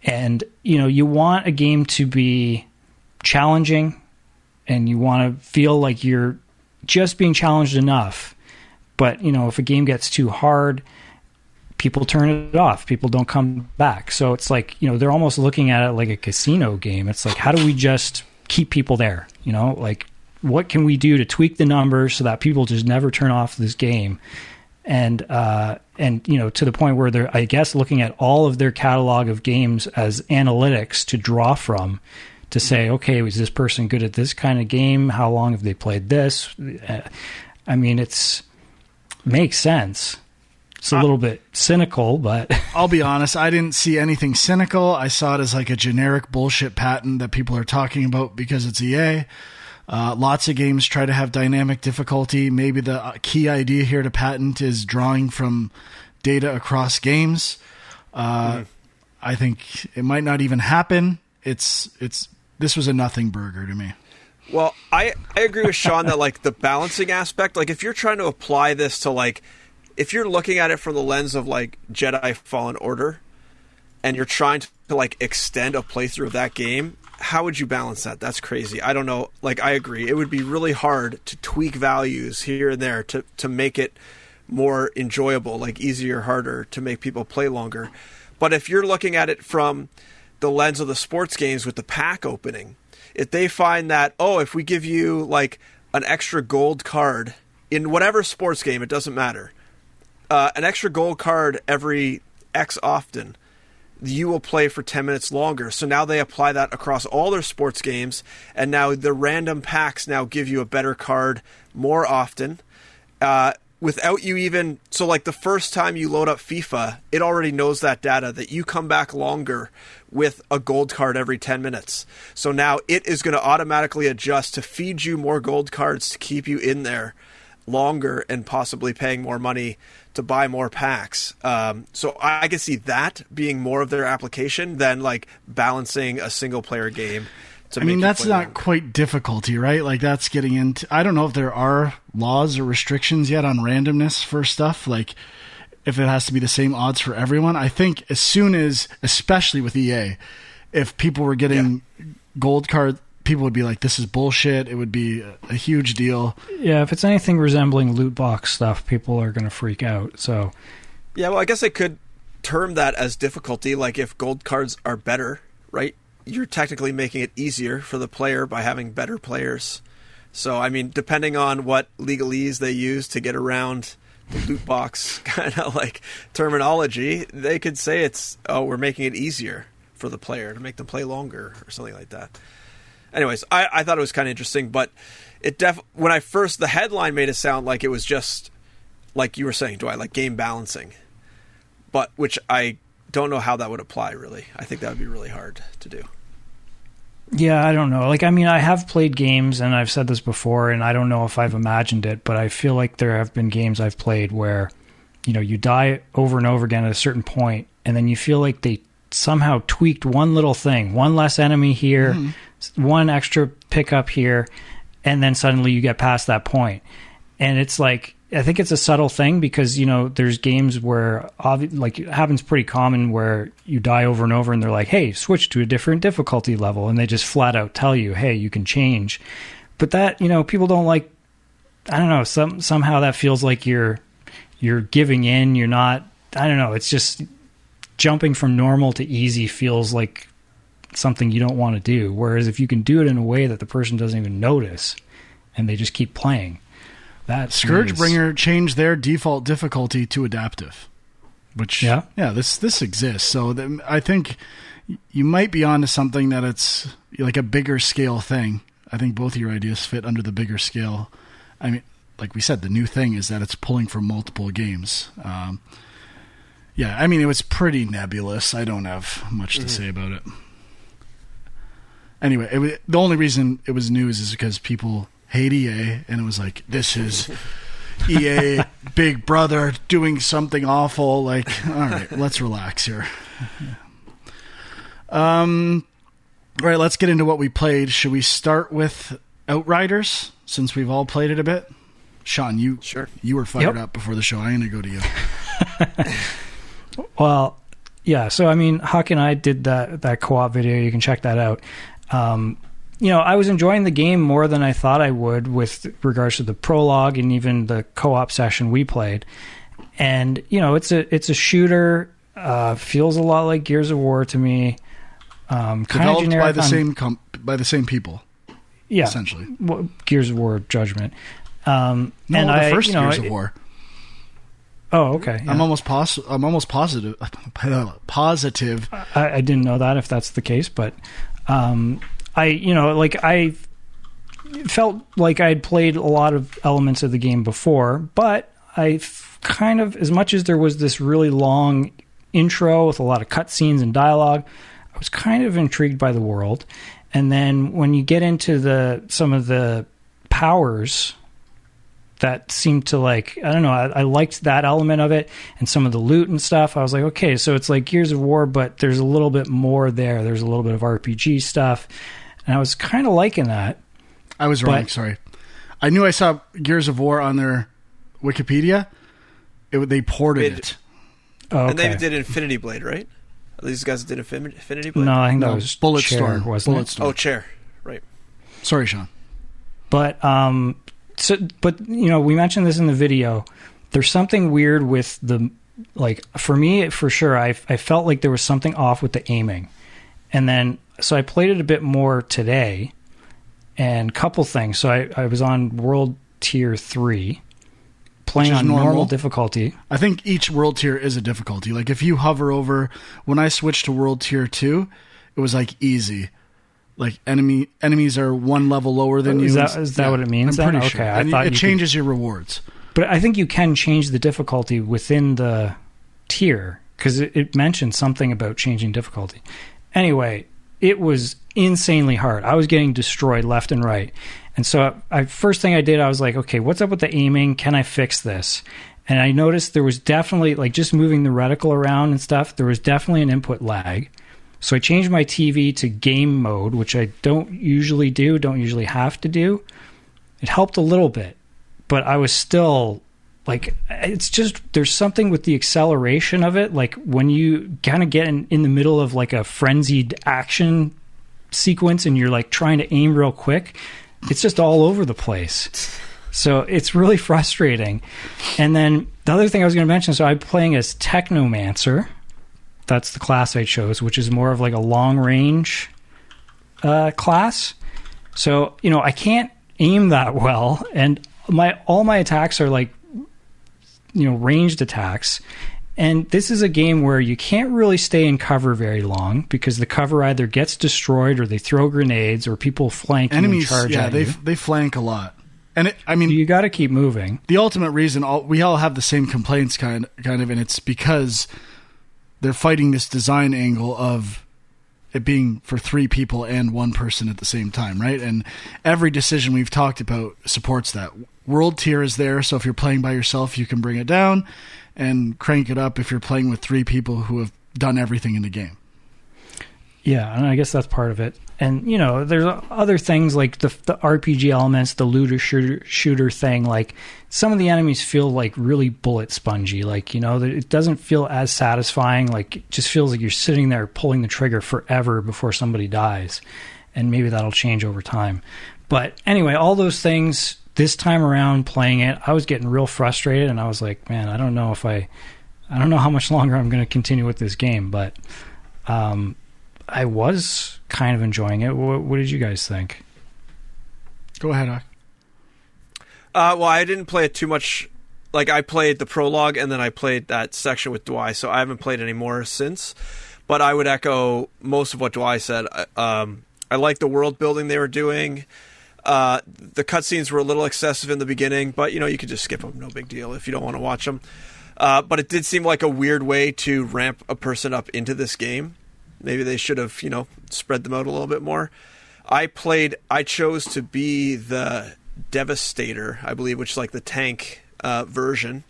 And, you know, you want a game to be challenging and you want to feel like you're just being challenged enough. But, you know, if a game gets too hard, people turn it off. People don't come back. So it's like, you know, they're almost looking at it like a casino game. It's like, how do we just keep people there? You know, like, what can we do to tweak the numbers so that people just never turn off this game? and uh, and you know to the point where they're I guess looking at all of their catalog of games as analytics to draw from to say okay was this person good at this kind of game how long have they played this Uh, I mean it's makes sense it's a little bit cynical but I'll be honest, I didn't see anything cynical. I saw it as like a generic bullshit patent that people are talking about because it's EA. Uh, lots of games try to have dynamic difficulty. Maybe the uh, key idea here to patent is drawing from data across games. Uh, I think it might not even happen. It's it's this was a nothing burger to me. Well, I, I agree with Sean that like the balancing aspect, like if you're trying to apply this to like if you're looking at it from the lens of like Jedi Fallen Order and you're trying to like extend a playthrough of that game, how would you balance that? That's crazy. I don't know. Like I agree. It would be really hard to tweak values here and there to to make it more enjoyable, like easier, harder to make people play longer. But if you're looking at it from the lens of the sports games with the pack opening, if they find that oh, if we give you like an extra gold card in whatever sports game, it doesn't matter, uh, an extra gold card every X often, you will play for 10 minutes longer. So now they apply that across all their sports games, and now the random packs now give you a better card more often. Uh, without you even so like the first time you load up FIFA, it already knows that data that you come back longer with a gold card every 10 minutes. So now it is going to automatically adjust to feed you more gold cards to keep you in there longer and possibly paying more money to buy more packs. Um, so I, I can see that being more of their application than like balancing a single player game. To I mean, that's not longer. quite difficulty, right? Like that's getting into. I don't know if there are laws or restrictions yet on randomness for stuff. Like if it has to be the same odds for everyone. I think as soon as, especially with EA, if people were getting gold card, people would be like, "This is bullshit." It would be a, a huge deal. Yeah, if it's anything resembling loot box stuff, people are going to freak out. So Yeah, well, I guess I could term that as difficulty. Like if gold cards are better, right? You're technically making it easier for the player by having better players. So, I mean, depending on what legalese they use to get around the loot box kind of like terminology, they could say it's, oh, we're making it easier for the player to make them play longer or something like that. Anyways, I, I thought it was kind of interesting, but it def when I first the headline made it sound like it was just like you were saying, do I like game balancing? But which I don't know how that would apply really. I think that would be really hard to do. Yeah, I don't know. Like, I mean, I have played games, and I've said this before, and I don't know if I've imagined it, but I feel like there have been games I've played where, you know, you die over and over again at a certain point, and then you feel like they somehow tweaked one little thing, one less enemy here, s- one extra pickup here, and then suddenly you get past that point. And it's like, I think it's a subtle thing because, you know, there's games where, obvi- like, it happens pretty common where you die over and over and they're like, hey, switch to a different difficulty level. And they just flat out tell you, hey, you can change. But that, you know, people don't like, I don't know, some, somehow that feels like you're, you're giving in. You're not, I don't know, it's just jumping from normal to easy feels like something you don't want to do. Whereas if you can do it in a way that the person doesn't even notice and they just keep playing, that to me is- Scourgebringer changed their default difficulty to adaptive, which Yeah. yeah, this this exists. So th- I think you might be onto something that it's like a bigger scale thing. I think both of your ideas fit under the bigger scale. I mean, like we said, the new thing is that it's pulling from multiple games. Um, yeah, I mean, it was pretty nebulous. I don't have much to say about it. Anyway, it, wa- the only reason it was news is because people hate EA, and it was like, this is EA Big Brother doing something awful. Like, all right, let's relax here. Um, all right, let's get into what we played. Should we start with Outriders since we've all played it a bit? Sean, you Sure. you were fired Yep. up before the show. I'm going to go to you. Well, yeah. So I mean, Huck and I did that that co-op video. You can check that out. Um, you know, I was enjoying the game more than I thought I would with regards to the prologue and even the co-op session we played. And you know, it's a it's a shooter. Uh, feels a lot like Gears of War to me. Um, kind Developed by the on- same by the same people, yeah, essentially. well, Gears of War Judgment. Um, No, and the I, first you know, Gears it- of War. Oh, okay. I'm almost pos- I'm almost positive positive I, I didn't know that if that's the case, but um, I, you know, like I felt like I'd played a lot of elements of the game before, but I kind of, as much as there was this really long intro with a lot of cutscenes and dialogue, I was kind of intrigued by the world. And then when you get into the some of the powers that seemed to like I don't know I, I liked that element of it and some of the loot and stuff. I was like, okay, so it's like Gears of War, but there's a little bit more there. There's a little bit of RPG stuff, and I was kind of liking that. I was wrong. But- sorry. I knew I saw Gears of War on their Wikipedia. It, they ported It- it. Oh, And they did Infinity Blade, right? These guys did Infinity Blade. no, I think that No, was Bullet Chair, Storm. wasn't Bullet it? Storm. Oh, chair. Right. Sorry, Sean. But um, so but you know, we mentioned this in the video. There's something weird with the like for me for sure. I I felt like there was something off with the aiming, and then so I played it a bit more today, and couple things. So I I was on World Tier three, playing on normal. normal. difficulty. I think each world tier is a difficulty. Like if you hover over, when I switched to world tier two, it was like easy. Like enemy enemies are one level lower than Oh, you. is that- is that what it means I'm then? pretty Okay, sure. I And thought it you could- changes your rewards. But I think you can change the difficulty within the tier because it, it mentioned something about changing difficulty. Anyway, it was insanely hard. I was getting destroyed left and right. And so, I, first thing I did, I was like, okay, what's up with the aiming? Can I fix this? And I noticed there was definitely, like, just moving the reticle around and stuff, there was definitely an input lag. So I changed my TV to game mode, which I don't usually do, don't usually have to do. It helped a little bit, but I was still like it's just there's something with the acceleration of it. Like when you kind of get in, in the middle of like a frenzied action sequence and you're like trying to aim real quick it's just all over the place. So it's really frustrating. And then the other thing i was going to mention so i'm playing as technomancer that's the class i chose which is more of like a long range uh, class so you know i can't aim that well and my all my attacks are like you know ranged attacks. And this is a game where you can't really stay in cover very long because the cover either gets destroyed or they throw grenades or people flank Enemies, and charge yeah, at they you. they flank a lot. And it, I mean, You got to keep moving. the ultimate reason all, we all have the same complaints kind kind of and it's because they're fighting this design angle of it being for three people and one person at the same time right? And every decision we've talked about supports that. World tier is there so if you're playing by yourself you can bring it down and crank it up if you're playing with three people who have done everything in the game. Yeah, and I guess that's part of it. And you know, there's other things like the the RPG elements, the looter shooter shooter thing. Like some of the enemies feel like really bullet spongy. Like you know, it doesn't feel as satisfying. Like it just feels like you're sitting there pulling the trigger forever before somebody dies. And maybe that'll change over time. But anyway, all those things. This time around, playing it, I was getting real frustrated, and I was like, "Man, I don't know if I, I don't know how much longer I'm going to continue with this game." But um, I was kind of enjoying it. What, what did you guys think? go ahead Ak. Uh, well, I didn't play it too much. Like I played the prologue and then I played that section with Dwy, so I haven't played any more since. But I would echo most of what Dwy said. I- Um, I like the world building they were doing. Uh, the cutscenes were a little excessive in the beginning, but you know you could just skip them, no big deal if you don't want to watch them. Uh, but it did seem like a weird way to ramp a person up into this game. Maybe they should have, you know, spread them out a little bit more. I played. I chose to be the Devastator, I believe, which is like the tank uh, version,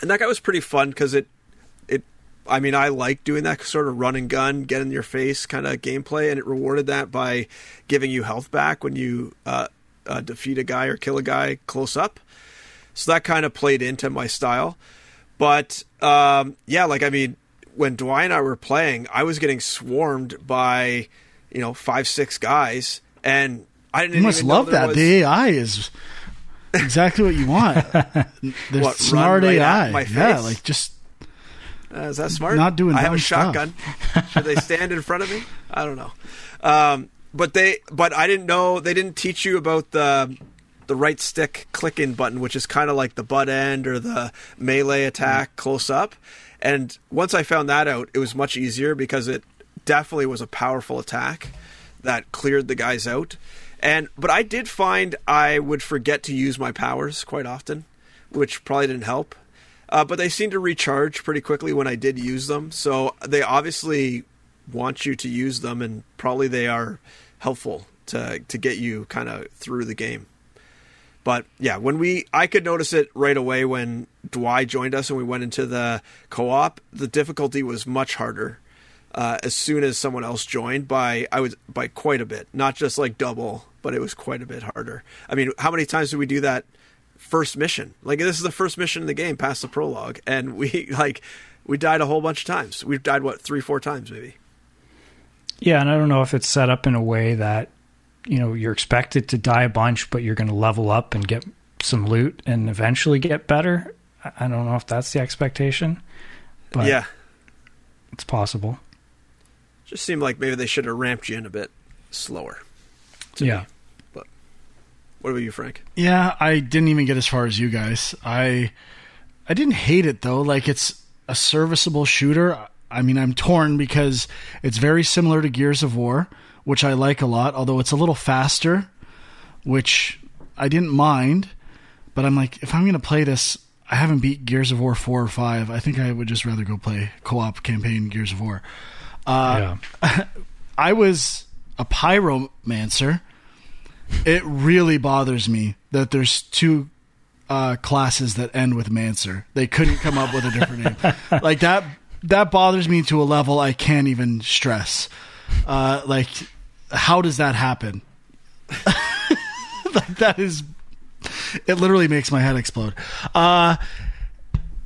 and that guy was pretty fun because it, it. I mean, I like doing that sort of run and gun, get in your face kind of gameplay, and it rewarded that by giving you health back when you uh, uh, defeat a guy or kill a guy close up. So that kind of played into my style. But um, yeah, like I mean, when Dwight and I were playing, I was getting swarmed by you know five six guys, and I didn't. you must love that was- the ai is exactly what you want there's What, smart right ai yeah like just Uh, is that smart? Not doing that. I have a shotgun. Should they stand in front of me? I don't know. Um, but they, but I didn't know they didn't teach you about the the right stick click in button, which is kind of like the butt end or the melee attack close up. And once I found that out, it was much easier because it definitely was a powerful attack that cleared the guys out. And but I did find I would forget to use my powers quite often, which probably didn't help. Uh, but they seem to recharge pretty quickly when I did use them. So they obviously want you to use them, and probably they are helpful to to get you kind of through the game. But yeah, when we I could notice it right away when Dwy joined us and we went into the co-op. The difficulty was much harder uh, as soon as someone else joined by I was by quite a bit, not just like double, but it was quite a bit harder. I mean, how many times did we do that first mission? Like this is the first mission in the game past the prologue, and we like we died a whole bunch of times. We've died what three, four times maybe. Yeah, and I don't know if it's set up in a way that you know you're expected to die a bunch, but you're going to level up and get some loot and eventually get better. I I don't know if that's the expectation, but yeah, it's possible. just seemed like maybe they should have ramped you in a bit slower. Yeah. me. What about you, Frank? Yeah, I didn't even get as far as you guys. I I didn't hate it though. Like it's a serviceable shooter. I mean, I'm torn because it's very similar to Gears of War, which I like a lot, although it's a little faster, which I didn't mind. But I'm like, if I'm going to play this, I haven't beat Gears of War 4 or 5. I think I would just rather go play co op campaign Gears of War. Uh, yeah. I was a pyromancer. It really bothers me that there's two uh, classes that end with mancer. They couldn't come up with a different name. Like that. That bothers me to a level I can't even stress. Uh, like, how does that happen? like that is. It literally makes my head explode. Uh,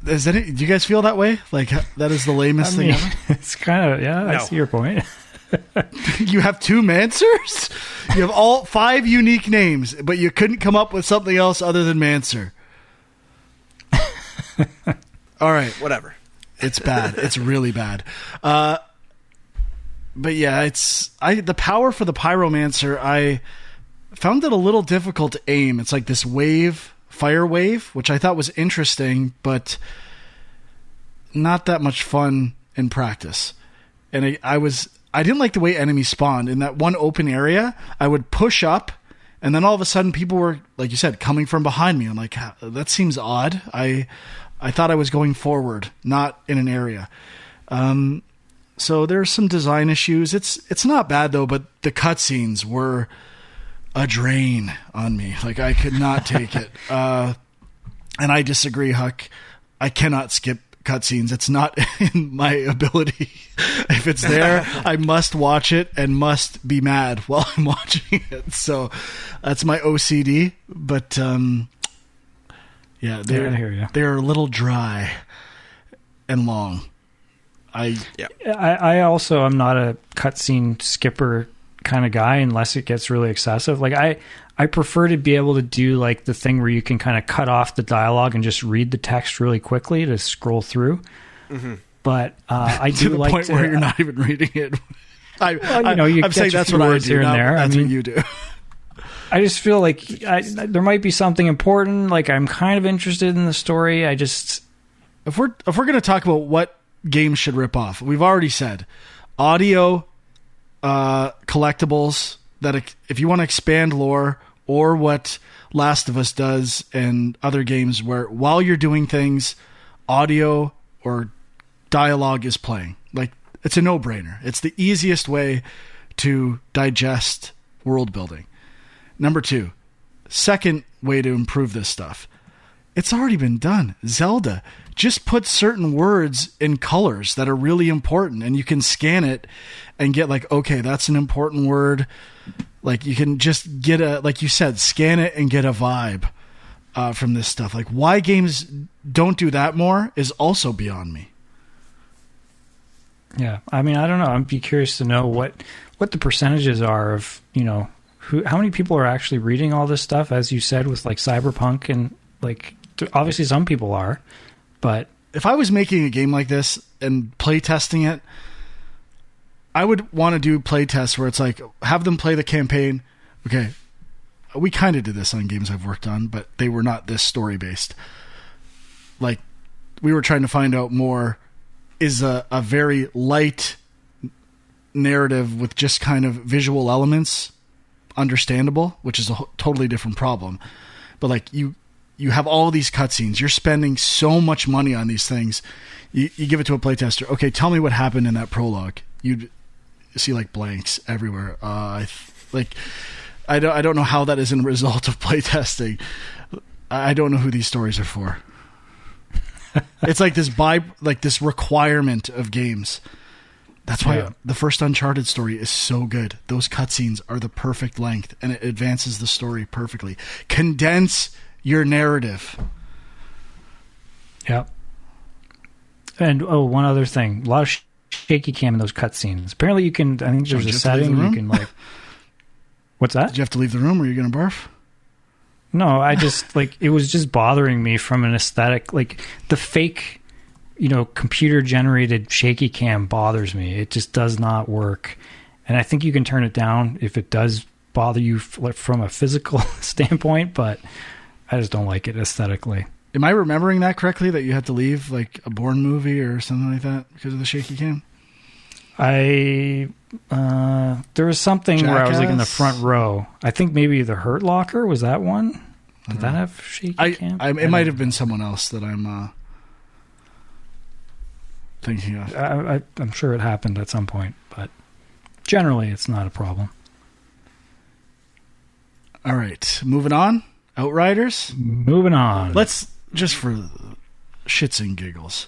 is any, do you guys feel that way? Like that is the lamest I mean, thing ever? it's kind of yeah. I see your point. you have two Mancers? You have all five unique names, but you couldn't come up with something else other than Mancer. all right, Whatever. it's bad. It's really bad. Uh, but yeah, it's I the power for the pyromancer. I found it a little difficult to aim. It's like this wave, fire wave, which I thought was interesting, but not that much fun in practice. And I, I was I didn't like the way enemies spawned in that one open area. I would push up, and then all of a sudden, people were like you said coming from behind me. I'm like, that seems odd. I I thought I was going forward, not in an area. Um, so there's some design issues. It's it's not bad though, but the cutscenes were a drain on me. Like I could not take it. Uh, and I disagree, Huck. I cannot skip cutscenes. It's not in my ability. if it's there, I must watch it and must be mad while I'm watching it. So that's my OCD. But um, yeah, they're ya. they're a little dry and long. I I, I also am not a cutscene skipper kind of guy unless it gets really excessive. Like I, I prefer to be able to do like the thing where you can kind of cut off the dialogue and just read the text really quickly to scroll through. But uh, I to do the like point to, where you're not even reading it. I, Well, you know, you I'm catch saying that's what I words do. here and there. I mean- what you do. I just feel like I, there might be something important. Like I'm kind of interested in the story. I just if we're if we're going to talk about what games should rip off, we've already said audio uh, collectibles that if you want to expand lore or what Last of Us does and other games where while you're doing things, audio or dialogue is playing. Like it's a no-brainer. It's the easiest way to digest world building. Number 2, second way to improve this stuff it's already been done. Zelda just put certain words in colors that are really important, and you can scan it and get like, okay, that's an important word. Like you can just get a, like you said, scan it and get a vibe uh, from this stuff. Like why games don't do that more is also beyond me. Yeah, I mean, I don't know. I'd be curious to know what what the percentages are of you know who how many people are actually reading all this stuff, as you said, with like cyberpunk and like obviously some people are, but if I was making a game like this and play testing it, I would want to do play tests where it's like have them play the campaign. Okay, we kind of did this on games I've worked on, but they were not this story based. Like we were trying to find out more is a, a very light narrative with just kind of visual elements understandable, which is a totally different problem. But like you you have all these cutscenes. You're spending so much money on these things. You, you give it to a playtester. Okay, tell me what happened in that prologue. You'd see like blanks everywhere. Uh, I th- like I don't I don't know how that is a result of playtesting. I I don't know who these stories are for. it's like this by like this requirement of games. That's why Yeah. the first Uncharted story is so good. Those cutscenes are the perfect length and it advances the story perfectly. Condense your narrative. yeah. And oh, one other thing, a lot of sh- shaky cam in those cutscenes. Apparently, you can. I think there's a you have to leave the setting you can like. What's that? Did you have to leave the room or you're going to barf? No, I just like it was just bothering me from an aesthetic. Like the fake, you know, computer generated shaky cam bothers me. It just does not work, and I think you can turn it down if it does bother you f- from a physical standpoint. But I just don't like it aesthetically. Am I remembering that correctly? That you had to leave like a Bourne movie or something like that because of the shaky cam? I uh there was something where I was like in the front row. I think maybe the Hurt Locker was that one. Did that have shaky I, cam? I it might have been someone else that I'm uh, thinking of. I, I, I'm sure it happened at some point, but generally it's not a problem. All right, moving on. Outriders. Moving on. Let's just for shits and giggles.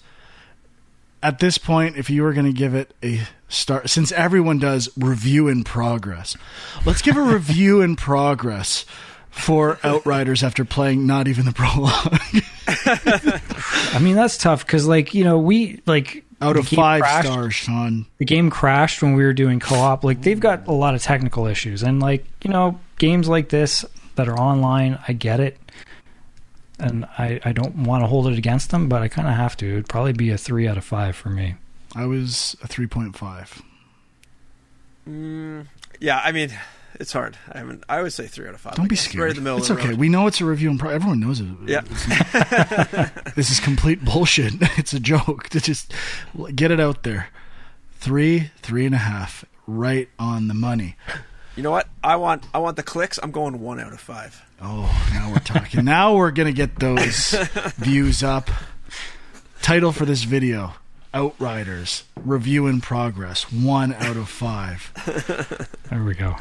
At this point, if you were going to give it a start, since everyone does review in progress, let's give a review in progress for Outriders after playing not even the prologue. I mean, that's tough because, like, you know, we like Out of five crashed- stars, Sean. The game crashed when we were doing co-op. Like, they've got a lot of technical issues, and like, you know, games like this that are online, I get it, and I I don't want to hold it against them, but I kind of have to. It'd probably be a three out of five for me. I was a 3.5. Mm, yeah, I mean, it's hard. I haven't. I would say three out of five. Don't I be scared. Right in the middle it's of the okay. road. We know it's a review in pro. Everyone knows it. Yeah. this is complete bullshit. It's a joke to just get it out there. Three, three and a half, right on the money. You know what? I want. I want the clicks. I'm going one out of five. Oh, now we're talking. now we're gonna get those views up. Title for this video: Outriders review in progress. One out of five. There we go.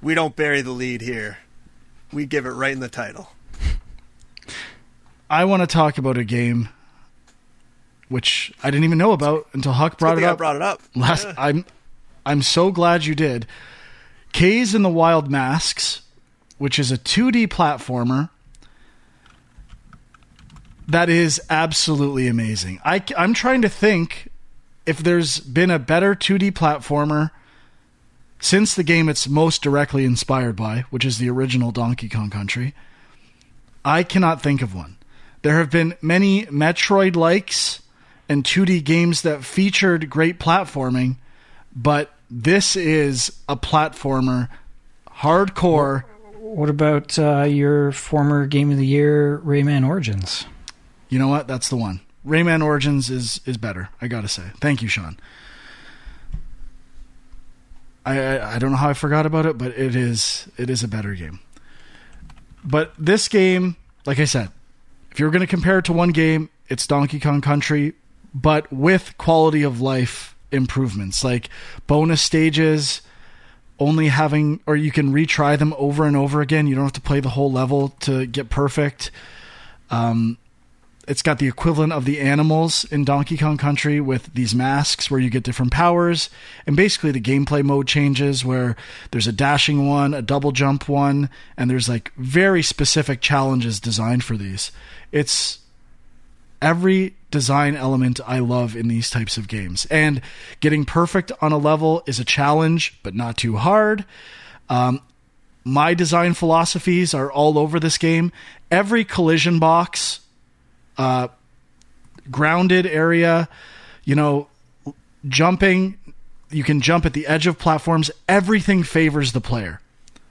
We don't bury the lead here. We give it right in the title. I want to talk about a game which I didn't even know about until Huck brought it thing I up. brought it up. Last, Yeah. I'm, I'm so glad you did. Kaze and the Wild Masks, which is a 2D platformer that is absolutely amazing. I, am trying to think if there's been a better 2D platformer since the game it's most directly inspired by, which is the original Donkey Kong Country. I cannot think of one. There have been many Metroid likes and 2D games that featured great platforming, but this is a platformer, hardcore. What about uh, your former Game of the Year, Rayman Origins? You know what? That's the one. Rayman Origins is is better. I gotta say. Thank you, Sean. I, I I don't know how I forgot about it, but it is it is a better game. But this game, like I said, if you're going to compare it to one game, it's Donkey Kong Country, but with quality of life improvements, like bonus stages, only having or you can retry them over and over again. You don't have to play the whole level to get perfect. Um, it's got the equivalent of the animals in Donkey Kong Country with these masks where you get different powers. And basically, the gameplay mode changes where there's a dashing one, a double jump one, and there's like very specific challenges designed for these. It's every design element I love in these types of games. And getting perfect on a level is a challenge, but not too hard. Um, my design philosophies are all over this game. Every collision box uh, grounded area, you know, jumping. You can jump at the edge of platforms. Everything favors the player.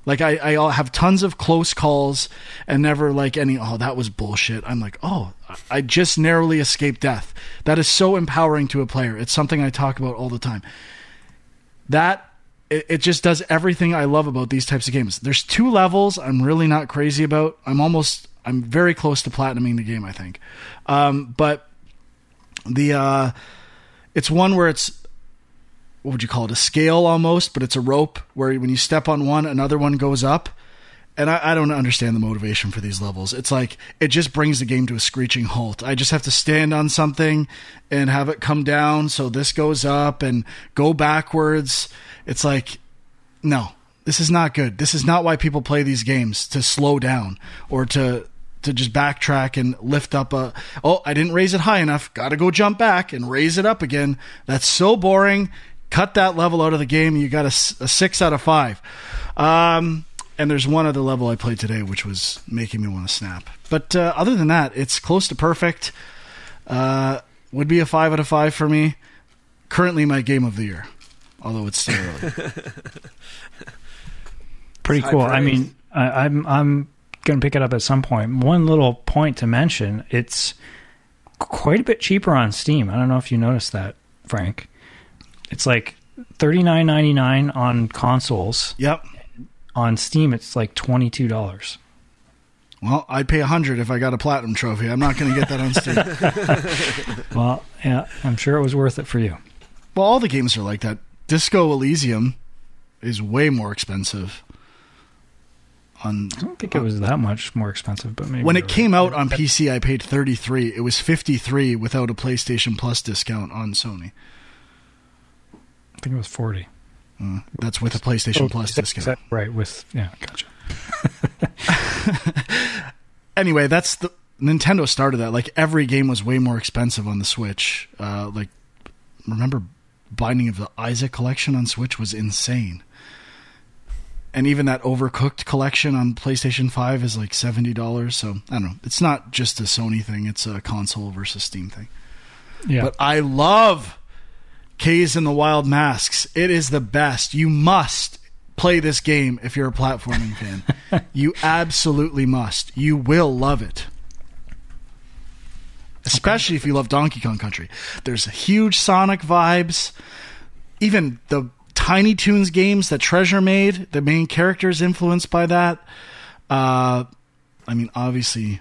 Like I, I have tons of close calls and never like any. Oh, that was bullshit. I'm like, oh, I just narrowly escaped death. That is so empowering to a player. It's something I talk about all the time. That it, it just does everything I love about these types of games. There's two levels I'm really not crazy about. I'm almost I'm very close to platinuming the game, I think. Um, but the uh, it's one where it's what would you call it? A scale almost, but it's a rope where when you step on one, another one goes up. And I, I don't understand the motivation for these levels. It's like it just brings the game to a screeching halt. I just have to stand on something and have it come down, so this goes up and go backwards. It's like, no, this is not good. This is not why people play these games to slow down or to to just backtrack and lift up a oh I didn't raise it high enough got to go jump back and raise it up again that's so boring cut that level out of the game you got a 6 out of 5 um and there's one other level I played today which was making me want to snap but uh, other than that it's close to perfect uh would be a 5 out of 5 for me currently my game of the year although it's still early Pretty High cool. I mean, I, I'm I'm gonna pick it up at some point. One little point to mention: it's quite a bit cheaper on Steam. I don't know if you noticed that, Frank. It's like thirty nine ninety nine on consoles. yep On Steam, it's like twenty two dollars. Well, I'd pay a hundred if I got a platinum trophy. I'm not going to get that on Steam. Well, yeah, I'm sure it was worth it for you. well, all the games are like that. Disco Elysium is way more expensive. On I don't think it was that much more expensive, but maybe when it right. came out on PC, I paid 33. It was 53 without a PlayStation Plus discount on Sony. I think it was forty. Mm, that's with a PlayStation Oh, Plus that- discount. that right? With yeah, gotcha. anyway, that's the Nintendo started that. Like every game was way more expensive on the Switch. Uh, like remember, Binding of the Isaac collection on Switch was insane. And even that Overcooked collection on PlayStation Five is like seventy dollars. So I don't know. It's not just a Sony thing; it's a console versus Steam thing. Yeah, But I love Kaze and the Wild Masks. It is the best. You must play this game if you're a platforming fan. you absolutely must. You will love it. Especially if you love Donkey Kong Country. There's huge Sonic vibes. Even the Tiny Toons games that Treasure made, the main character is influenced by that. Uh, I mean, obviously,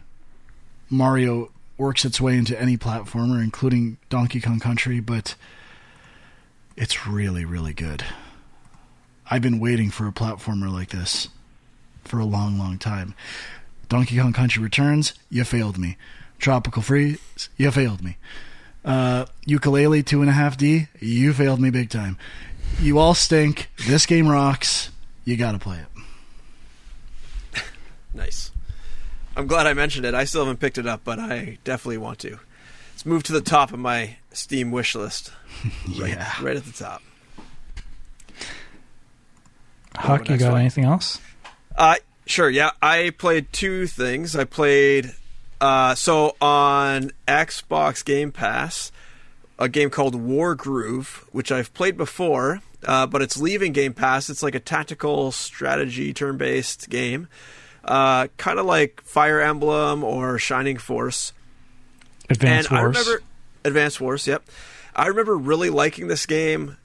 Mario works its way into any platformer, including Donkey Kong Country, but it's really, really good. I've been waiting for a platformer like this for a long, long time. Donkey Kong Country Returns, you failed me. Tropical Freeze, you failed me. Uh, Yooka-Laylee 2.5D, you failed me big time. You all stink. This game rocks. You gotta play it. Nice. I'm glad I mentioned it. I still haven't picked it up, but I definitely want to. Let's move to the top of my Steam wish list. Yeah. right at the top. Huck, you got one. anything else? Uh, sure. Yeah, I played two things. I played uh, so on Xbox Game Pass, a game called Wargroove, which I've played before, uh, but it's leaving Game Pass. It's like a tactical strategy turn-based game, uh, kind of like Fire Emblem or Shining Force. Advance and Wars. I remember Advance Wars. Yep, I remember really liking this game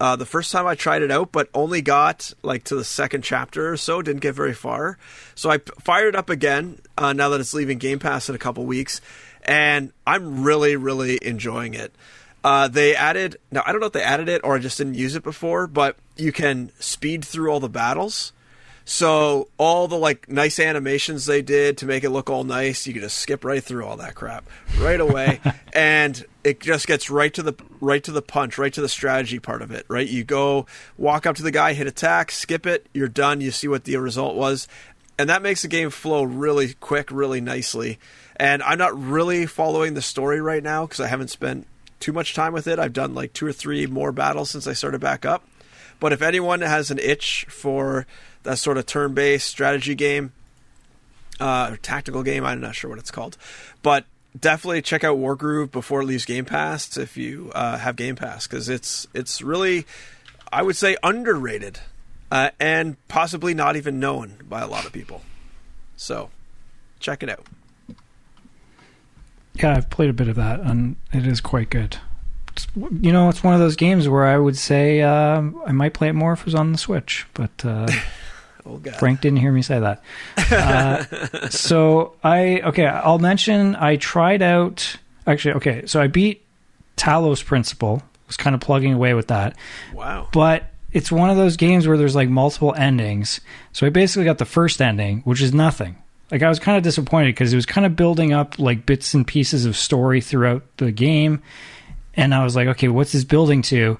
uh, the first time I tried it out, but only got like to the second chapter or so. Didn't get very far, so I p- fired it up again uh, now that it's leaving Game Pass in a couple weeks, and I'm really, really enjoying it. Uh, they added now I don't know if they added it or I just didn't use it before, but you can speed through all the battles. So all the like nice animations they did to make it look all nice, you can just skip right through all that crap right away, and it just gets right to the right to the punch, right to the strategy part of it. Right, you go walk up to the guy, hit attack, skip it, you're done. You see what the result was, and that makes the game flow really quick, really nicely. And I'm not really following the story right now because I haven't spent too much time with it. I've done like two or three more battles since I started back up. But if anyone has an itch for that sort of turn-based strategy game, uh, or tactical game, I'm not sure what it's called, but definitely check out Wargroove before it leaves Game Pass if you uh, have Game Pass because it's it's really, I would say, underrated uh, and possibly not even known by a lot of people. So, check it out. Yeah, I've played a bit of that, and it is quite good. It's, you know, it's one of those games where I would say um, I might play it more if it was on the Switch, but uh, Oh God, Frank didn't hear me say that. Uh, so I okay, I'll mention I tried out. Actually, okay, so I beat Talos Principle. Was kind of plugging away with that, wow, but it's one of those games where there's like multiple endings. So I basically got the first ending, which is nothing. Like I was kind of disappointed because it was kind of building up like bits and pieces of story throughout the game, and I was like, okay, what's this building to?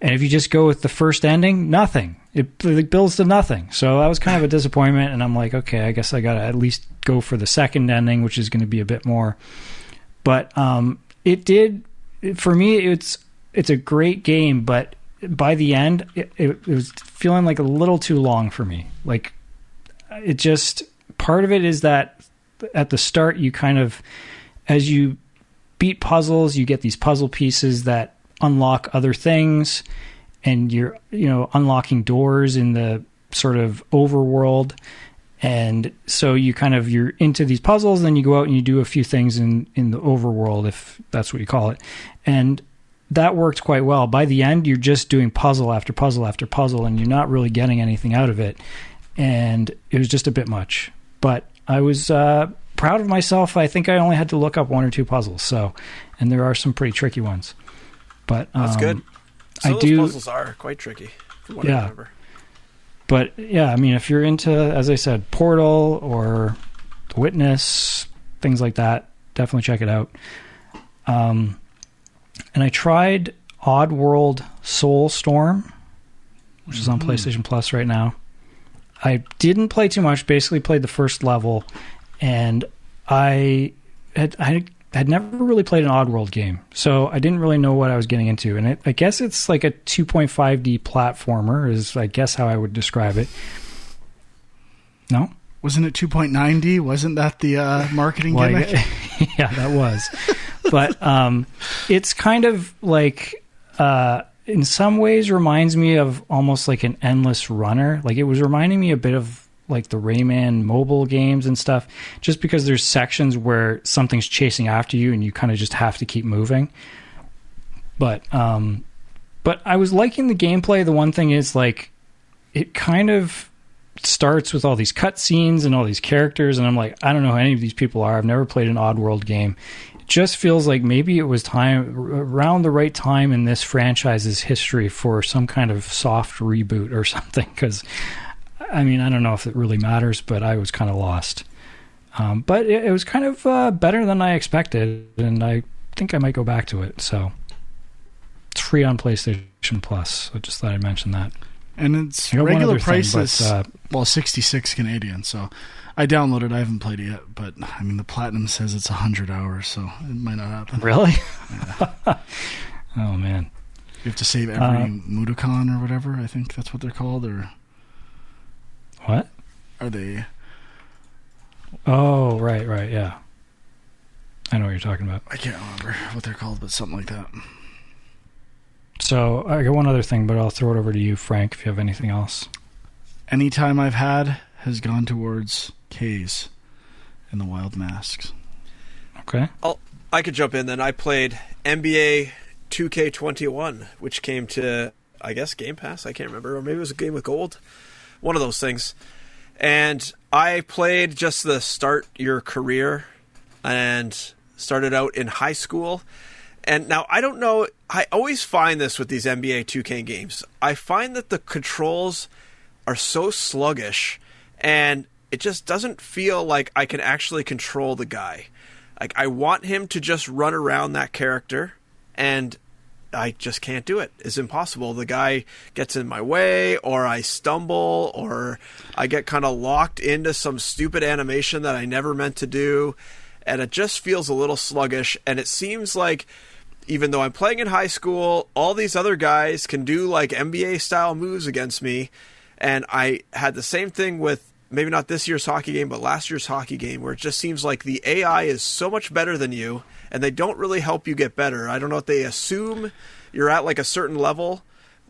And if you just go with the first ending, nothing. It like, builds to nothing. So that was kind of a disappointment, and I'm like, okay, I guess I got to at least go for the second ending, which is going to be a bit more. But um, it did for me. It's it's a great game, but by the end, it, it, it was feeling like a little too long for me. Like it just part of it is that at the start you kind of as you beat puzzles, you get these puzzle pieces that unlock other things and you're you know unlocking doors in the sort of overworld and so you kind of you're into these puzzles then you go out and you do a few things in in the overworld if that's what you call it and that worked quite well by the end you're just doing puzzle after puzzle after puzzle and you're not really getting anything out of it and it was just a bit much but I was uh, proud of myself. I think I only had to look up one or two puzzles. So, and there are some pretty tricky ones. But um, That's good. Some I those do. puzzles are quite tricky. From what I Yeah. remember. But yeah, I mean, if you're into, as I said, Portal or The Witness, things like that, definitely check it out. Um, and I tried Oddworld Soul Storm, which is on PlayStation Plus right now. I didn't play too much. Basically, played the first level, and I had I had never really played an Oddworld game, so I didn't really know what I was getting into. And it, I guess it's like a 2.5D platformer, is I guess how I would describe it. No, Wasn't it 2.9D? Wasn't that the uh, marketing Well, gimmick? yeah, that was. but um, it's kind of like, uh, in some ways, reminds me of almost like an endless runner. Like it was reminding me a bit of like the Rayman mobile games and stuff, just because there's sections where something's chasing after you and you kind of just have to keep moving. But um, but I was liking the gameplay. The one thing is like, it kind of starts with all these cutscenes and all these characters, and I'm like, I don't know who any of these people are. I've never played an Oddworld game. It just feels like maybe it was time around the right time in this franchise's history for some kind of soft reboot or something. Because, I mean, I don't know if it really matters, but I was kind of lost. Um, but it, it was kind of uh, better than I expected, and I think I might go back to it. So it's free on PlayStation Plus. I just thought I'd mention that. And it's I got one regular other thing, prices. but, uh, well, 66 Canadian. So I downloaded. I haven't played it yet, but I mean, the platinum says it's 100 hours, so it might not happen. Really? oh man. You have to save every Uh, Mudokon or whatever. I think that's what they're called, or What? are they? Oh, right, right, yeah. I know what you're talking about. I can't remember what they're called, but something like that. So I got one other thing, but I'll throw it over to you, Frank, if you have anything else. Any time I've had has gone towards Kaze and the Wild Masks. Okay. I'll, I could jump in then. I played NBA 2K21, which came to, I guess, Game Pass. I can't remember. Or maybe it was a game with gold. One of those things. And I played just the start your career and started out in high school. And now I don't know. I always find this with these NBA 2K games. I find that the controls are so sluggish and it just doesn't feel like I can actually control the guy. Like I want him to just run around that character and I just can't do it. It's impossible. The guy gets in my way or I stumble or I get kind of locked into some stupid animation that I never meant to do and it just feels a little sluggish and it seems like even though I'm playing in high school, all these other guys can do like NBA style moves against me. And I had the same thing with maybe not this year's hockey game, but last year's hockey game, where it just seems like the AI is so much better than you, and they don't really help you get better. I don't know if they assume you're at like a certain level,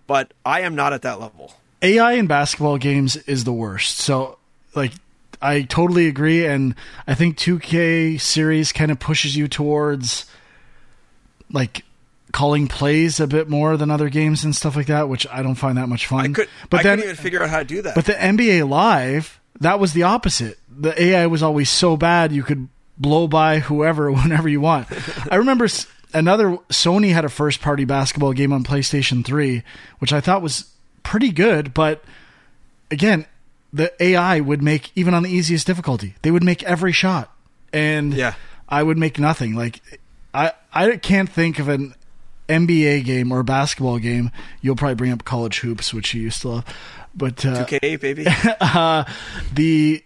but I am not at that level. AI in basketball games is the worst. So, like, I totally agree, and I think 2K series kind of pushes you towards like calling plays a bit more than other games and stuff like that, which I don't find that much fun. I could, but I then, couldn't even figure out how to do that. but the NBA Live, that was the opposite. The AI was always so bad you could blow by whoever whenever you want. I remember another Sony had a first party basketball game on PlayStation 3, which I thought was pretty good, but again, the AI would make even on the easiest difficulty, they would make every shot. And Yeah. I would make nothing. Like I I can't think of an NBA game or a basketball game. You'll probably bring up college hoops, which you used to love. But uh, 2K, baby. uh, the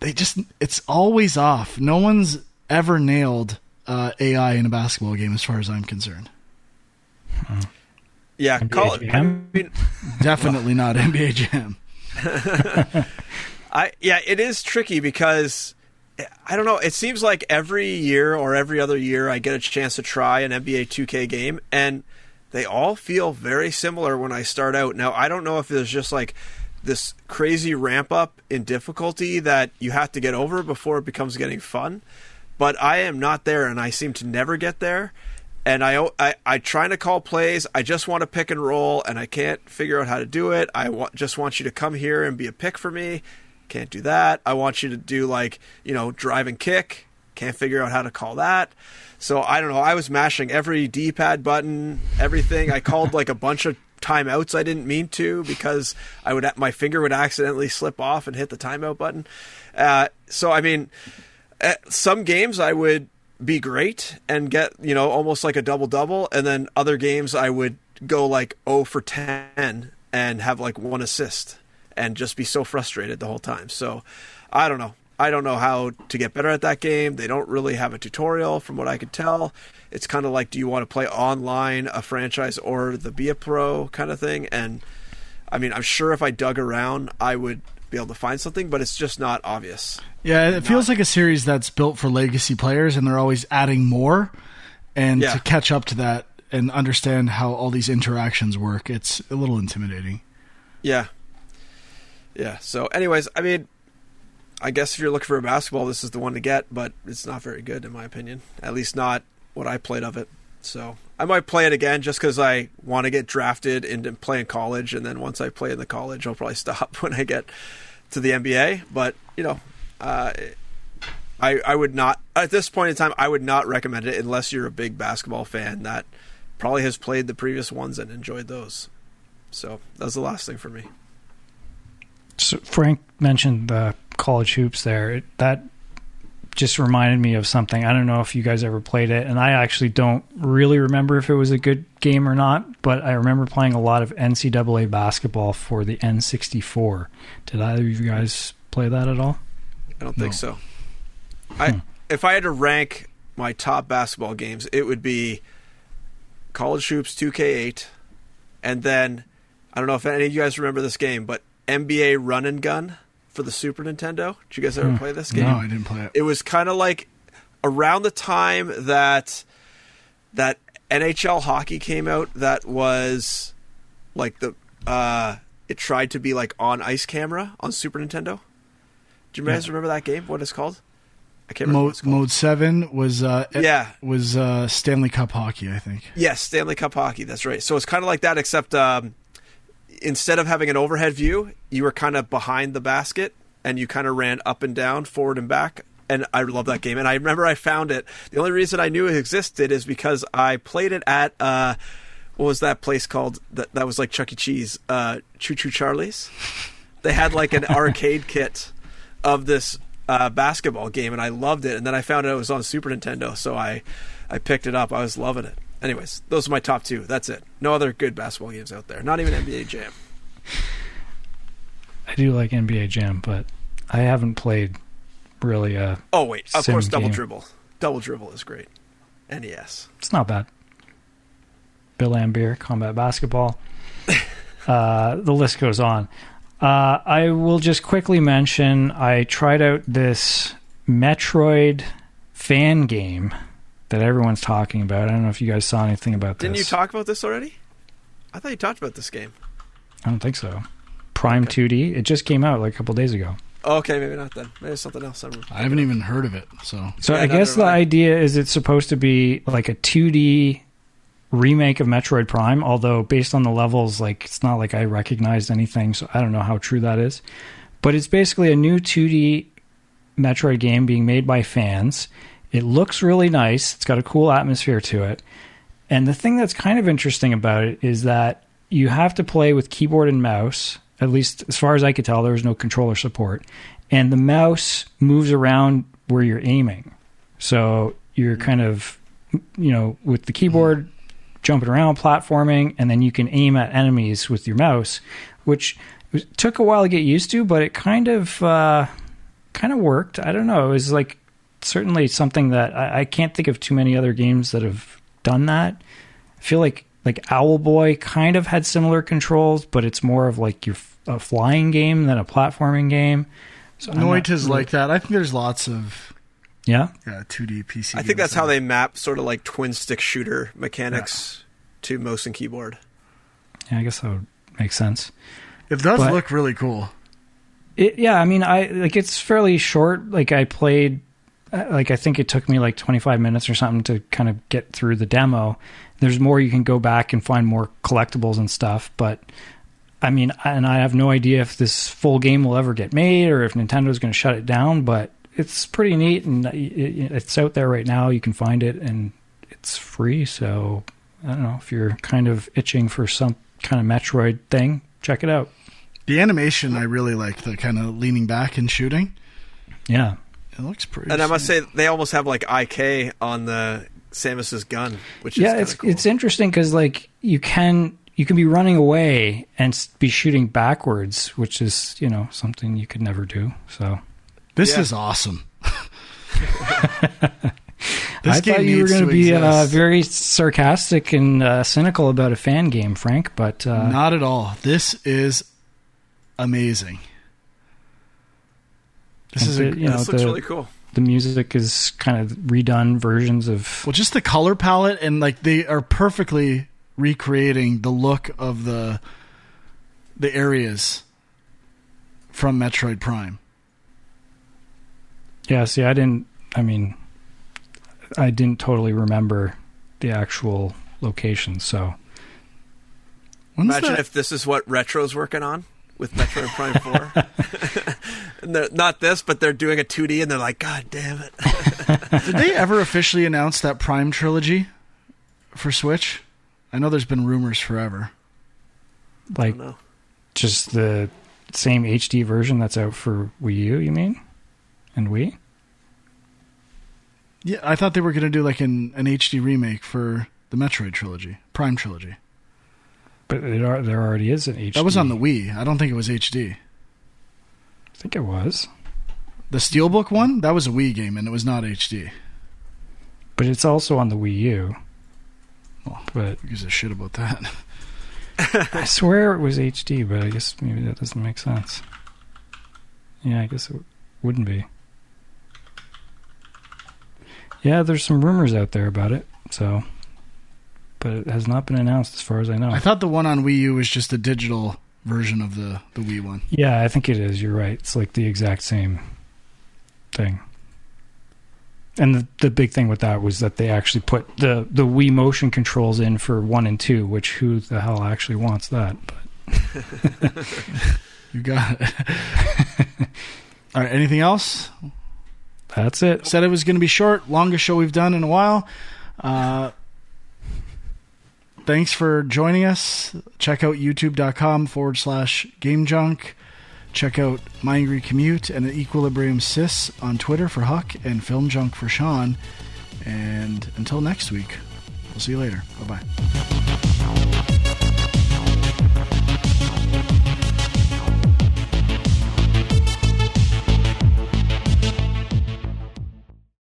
they just it's always off. No one's ever nailed uh, AI in a basketball game, as far as I'm concerned. Yeah, call it. I mean, Definitely not NBA Jam. I yeah, it is tricky because I don't know. It seems like every year or every other year I get a chance to try an NBA 2K game, and they all feel very similar when I start out. Now I don't know if there's just like this crazy ramp up in difficulty that you have to get over before it becomes getting fun, but I am not there, and I seem to never get there. And I, I, I trying to call plays. I just want to pick and roll, and I can't figure out how to do it. I wa- just want you to come here and be a pick for me Can't do that. I want you to do like, you know, drive and kick. Can't figure out how to call that. So I don't know. I was mashing every D pad button, everything. I called like a bunch of timeouts I didn't mean to because I would my finger would accidentally slip off and hit the timeout button. Uh, so I mean, some games I would be great and get you know almost like a double double, and then other games I would go like 0 for 10 and have like one assist and just be so frustrated the whole time. So I don't know. I don't know how to get better at that game. They don't really have a tutorial from what I could tell. It's kind of like do you want to play online a franchise or the be a pro kind of thing and I mean, I'm sure if I dug around, I would be able to find something, but it's just not obvious. Yeah, it not. feels like a series that's built for legacy players and they're always adding more and yeah. to catch up to that and understand how all these interactions work, it's a little intimidating. Yeah. Yeah. So, anyways, I mean, I guess if you're looking for a basketball, this is the one to get, but it's not very good in my opinion. At least not what I played of it. So I might play it again just because I want to get drafted into playing college, and then once I play in the college, I'll probably stop when I get to the NBA. But you know, uh, I I would not at this point in time I would not recommend it unless you're a big basketball fan that probably has played the previous ones and enjoyed those. So that's the last thing for me. So Frank mentioned the college hoops there. That just reminded me of something. I don't know if you guys ever played it, and I actually don't really remember if it was a good game or not, but I remember playing a lot of NCAA basketball for the N64. Did either of you guys play that at all? I don't think no. so. I hmm. if I had to rank my top basketball games, it would be College Hoops 2K8, and then I don't know if any of you guys remember this game, but NBA Run and Gun for the Super Nintendo. Did you guys ever mm. play this game? No, I didn't play it. It was kind of like around the time that that NHL hockey came out. That was like the uh, it tried to be like on ice camera on Super Nintendo. Do you guys yeah. remember that game? What it's called? I can't remember. Mode, mode seven was uh, yeah was uh, Stanley Cup hockey, I think. Yes, Stanley Cup hockey. That's right. So it's kind of like that, except um, instead of having an overhead view, you were kind of behind the basket and you kind of ran up and down, forward and back. And I love that game. And I remember I found it. The only reason I knew it existed is because I played it at uh, what was that place called? That that was like Chuck E. Cheese, uh, Choo Choo Charlie's. They had like an arcade kit of this uh, basketball game, and I loved it. And then I found out it was on Super Nintendo, so I I picked it up. I was loving it. Anyways, those are my top two. That's it. No other good basketball games out there. Not even NBA Jam. I do like NBA Jam, but I haven't played really a. Oh wait, of course, Double game. Dribble. Double Dribble is great. NES. It's not bad. Bill Laimbeer, Combat Basketball. uh, the list goes on. Uh, I will just quickly mention I tried out this Metroid fan game that everyone's talking about. I don't know if you guys saw anything about Didn't this. Didn't you talk about this already? I thought you talked about this game. I don't think so. Prime okay. 2D. It just came out like a couple days ago. okay, maybe not then. Maybe something else. I'm I haven't even heard of it. So, so yeah, I guess the idea is it's supposed to be like a 2D remake of Metroid Prime. Although based on the levels, like it's not like I recognized anything. So I don't know how true that is. But it's basically a new 2D Metroid game being made by fans it looks really nice. It's got a cool atmosphere to it. And the thing that's kind of interesting about it is that you have to play with keyboard and mouse. At least as far as I could tell, there was no controller support. And the mouse moves around where you're aiming. So you're kind of, you know, with the keyboard jumping around, platforming, and then you can aim at enemies with your mouse, which took a while to get used to, but it kind of, uh, kind of worked. I don't know. It was like certainly something that I, I, can't think of too many other games that have done that. I feel like like Owlboy kind of had similar controls, but it's more of like your a flying game than a platforming game. So Noit is really... like that. I think there's lots of yeah yeah 2D PC. I think that's how they map sort of like twin stick shooter mechanics yeah. to mouse and keyboard. Yeah, I guess that would make sense. It does but look really cool. It, yeah, I mean, I like it's fairly short. Like I played like I think it took me like 25 minutes or something to kind of get through the demo. There's more you can go back and find more collectibles and stuff, but I mean, and I have no idea if this full game will ever get made or if Nintendo's going to shut it down, but it's pretty neat and uh, it's out there right now. You can find it and it's free. So I don't know if you're kind of itching for some kind of Metroid thing, check it out. The animation I really like the kind of leaning back and shooting. Yeah, it looks pretty. And I must say they almost have like IK on the Samus's gun, which yeah, is it's cool. it's interesting because like you can you can be running away and be shooting backwards, which is you know something you could never do. So this yeah. is awesome. I thought you were going to be uh, very sarcastic and uh, cynical about a fan game, Frank, but uh, not at all. This is amazing. This is the, a, you know, this looks the, really cool. The music is kind of redone versions of well, just the color palette and like they are perfectly recreating the look of the the areas from Metroid Prime. Yeah, see, I didn't. I mean, I didn't totally remember the actual location. So, When's imagine that? if this is what Retro's working on with Metroid Prime Four. not this, but they're doing a 2D, and they're like, "God damn it!" Did they ever officially announce that Prime trilogy for Switch? I know there's been rumors forever. Like, just the same HD version that's out for Wii U. You mean? And Wii? Yeah, I thought they were going to do like an, an HD remake for the Metroid trilogy, Prime trilogy. But it are, there already is an HD. That was on the Wii. I don't think it was HD. I think it was. The Steelbook one? That was a Wii game and it was not HD. But it's also on the Wii U. Well, but who gives a shit about that? I swear it was HD, but I guess maybe that doesn't make sense. Yeah, I guess it wouldn't be. Yeah, there's some rumors out there about it, so but it has not been announced as far as I know. I thought the one on Wii U was just a digital version of the the Wii one. Yeah, I think it is. You're right. It's like the exact same thing. And the the big thing with that was that they actually put the the Wii motion controls in for 1 and 2, which who the hell actually wants that? But you got it. All right, anything else? That's it. Said it was going to be short, longest show we've done in a while. Uh, thanks for joining us. Check out youtube.com forward slash game junk. Check out My Angry Commute and the Equilibrium Sis on Twitter for Huck and Film Junk for Sean. And until next week, we'll see you later. Bye bye.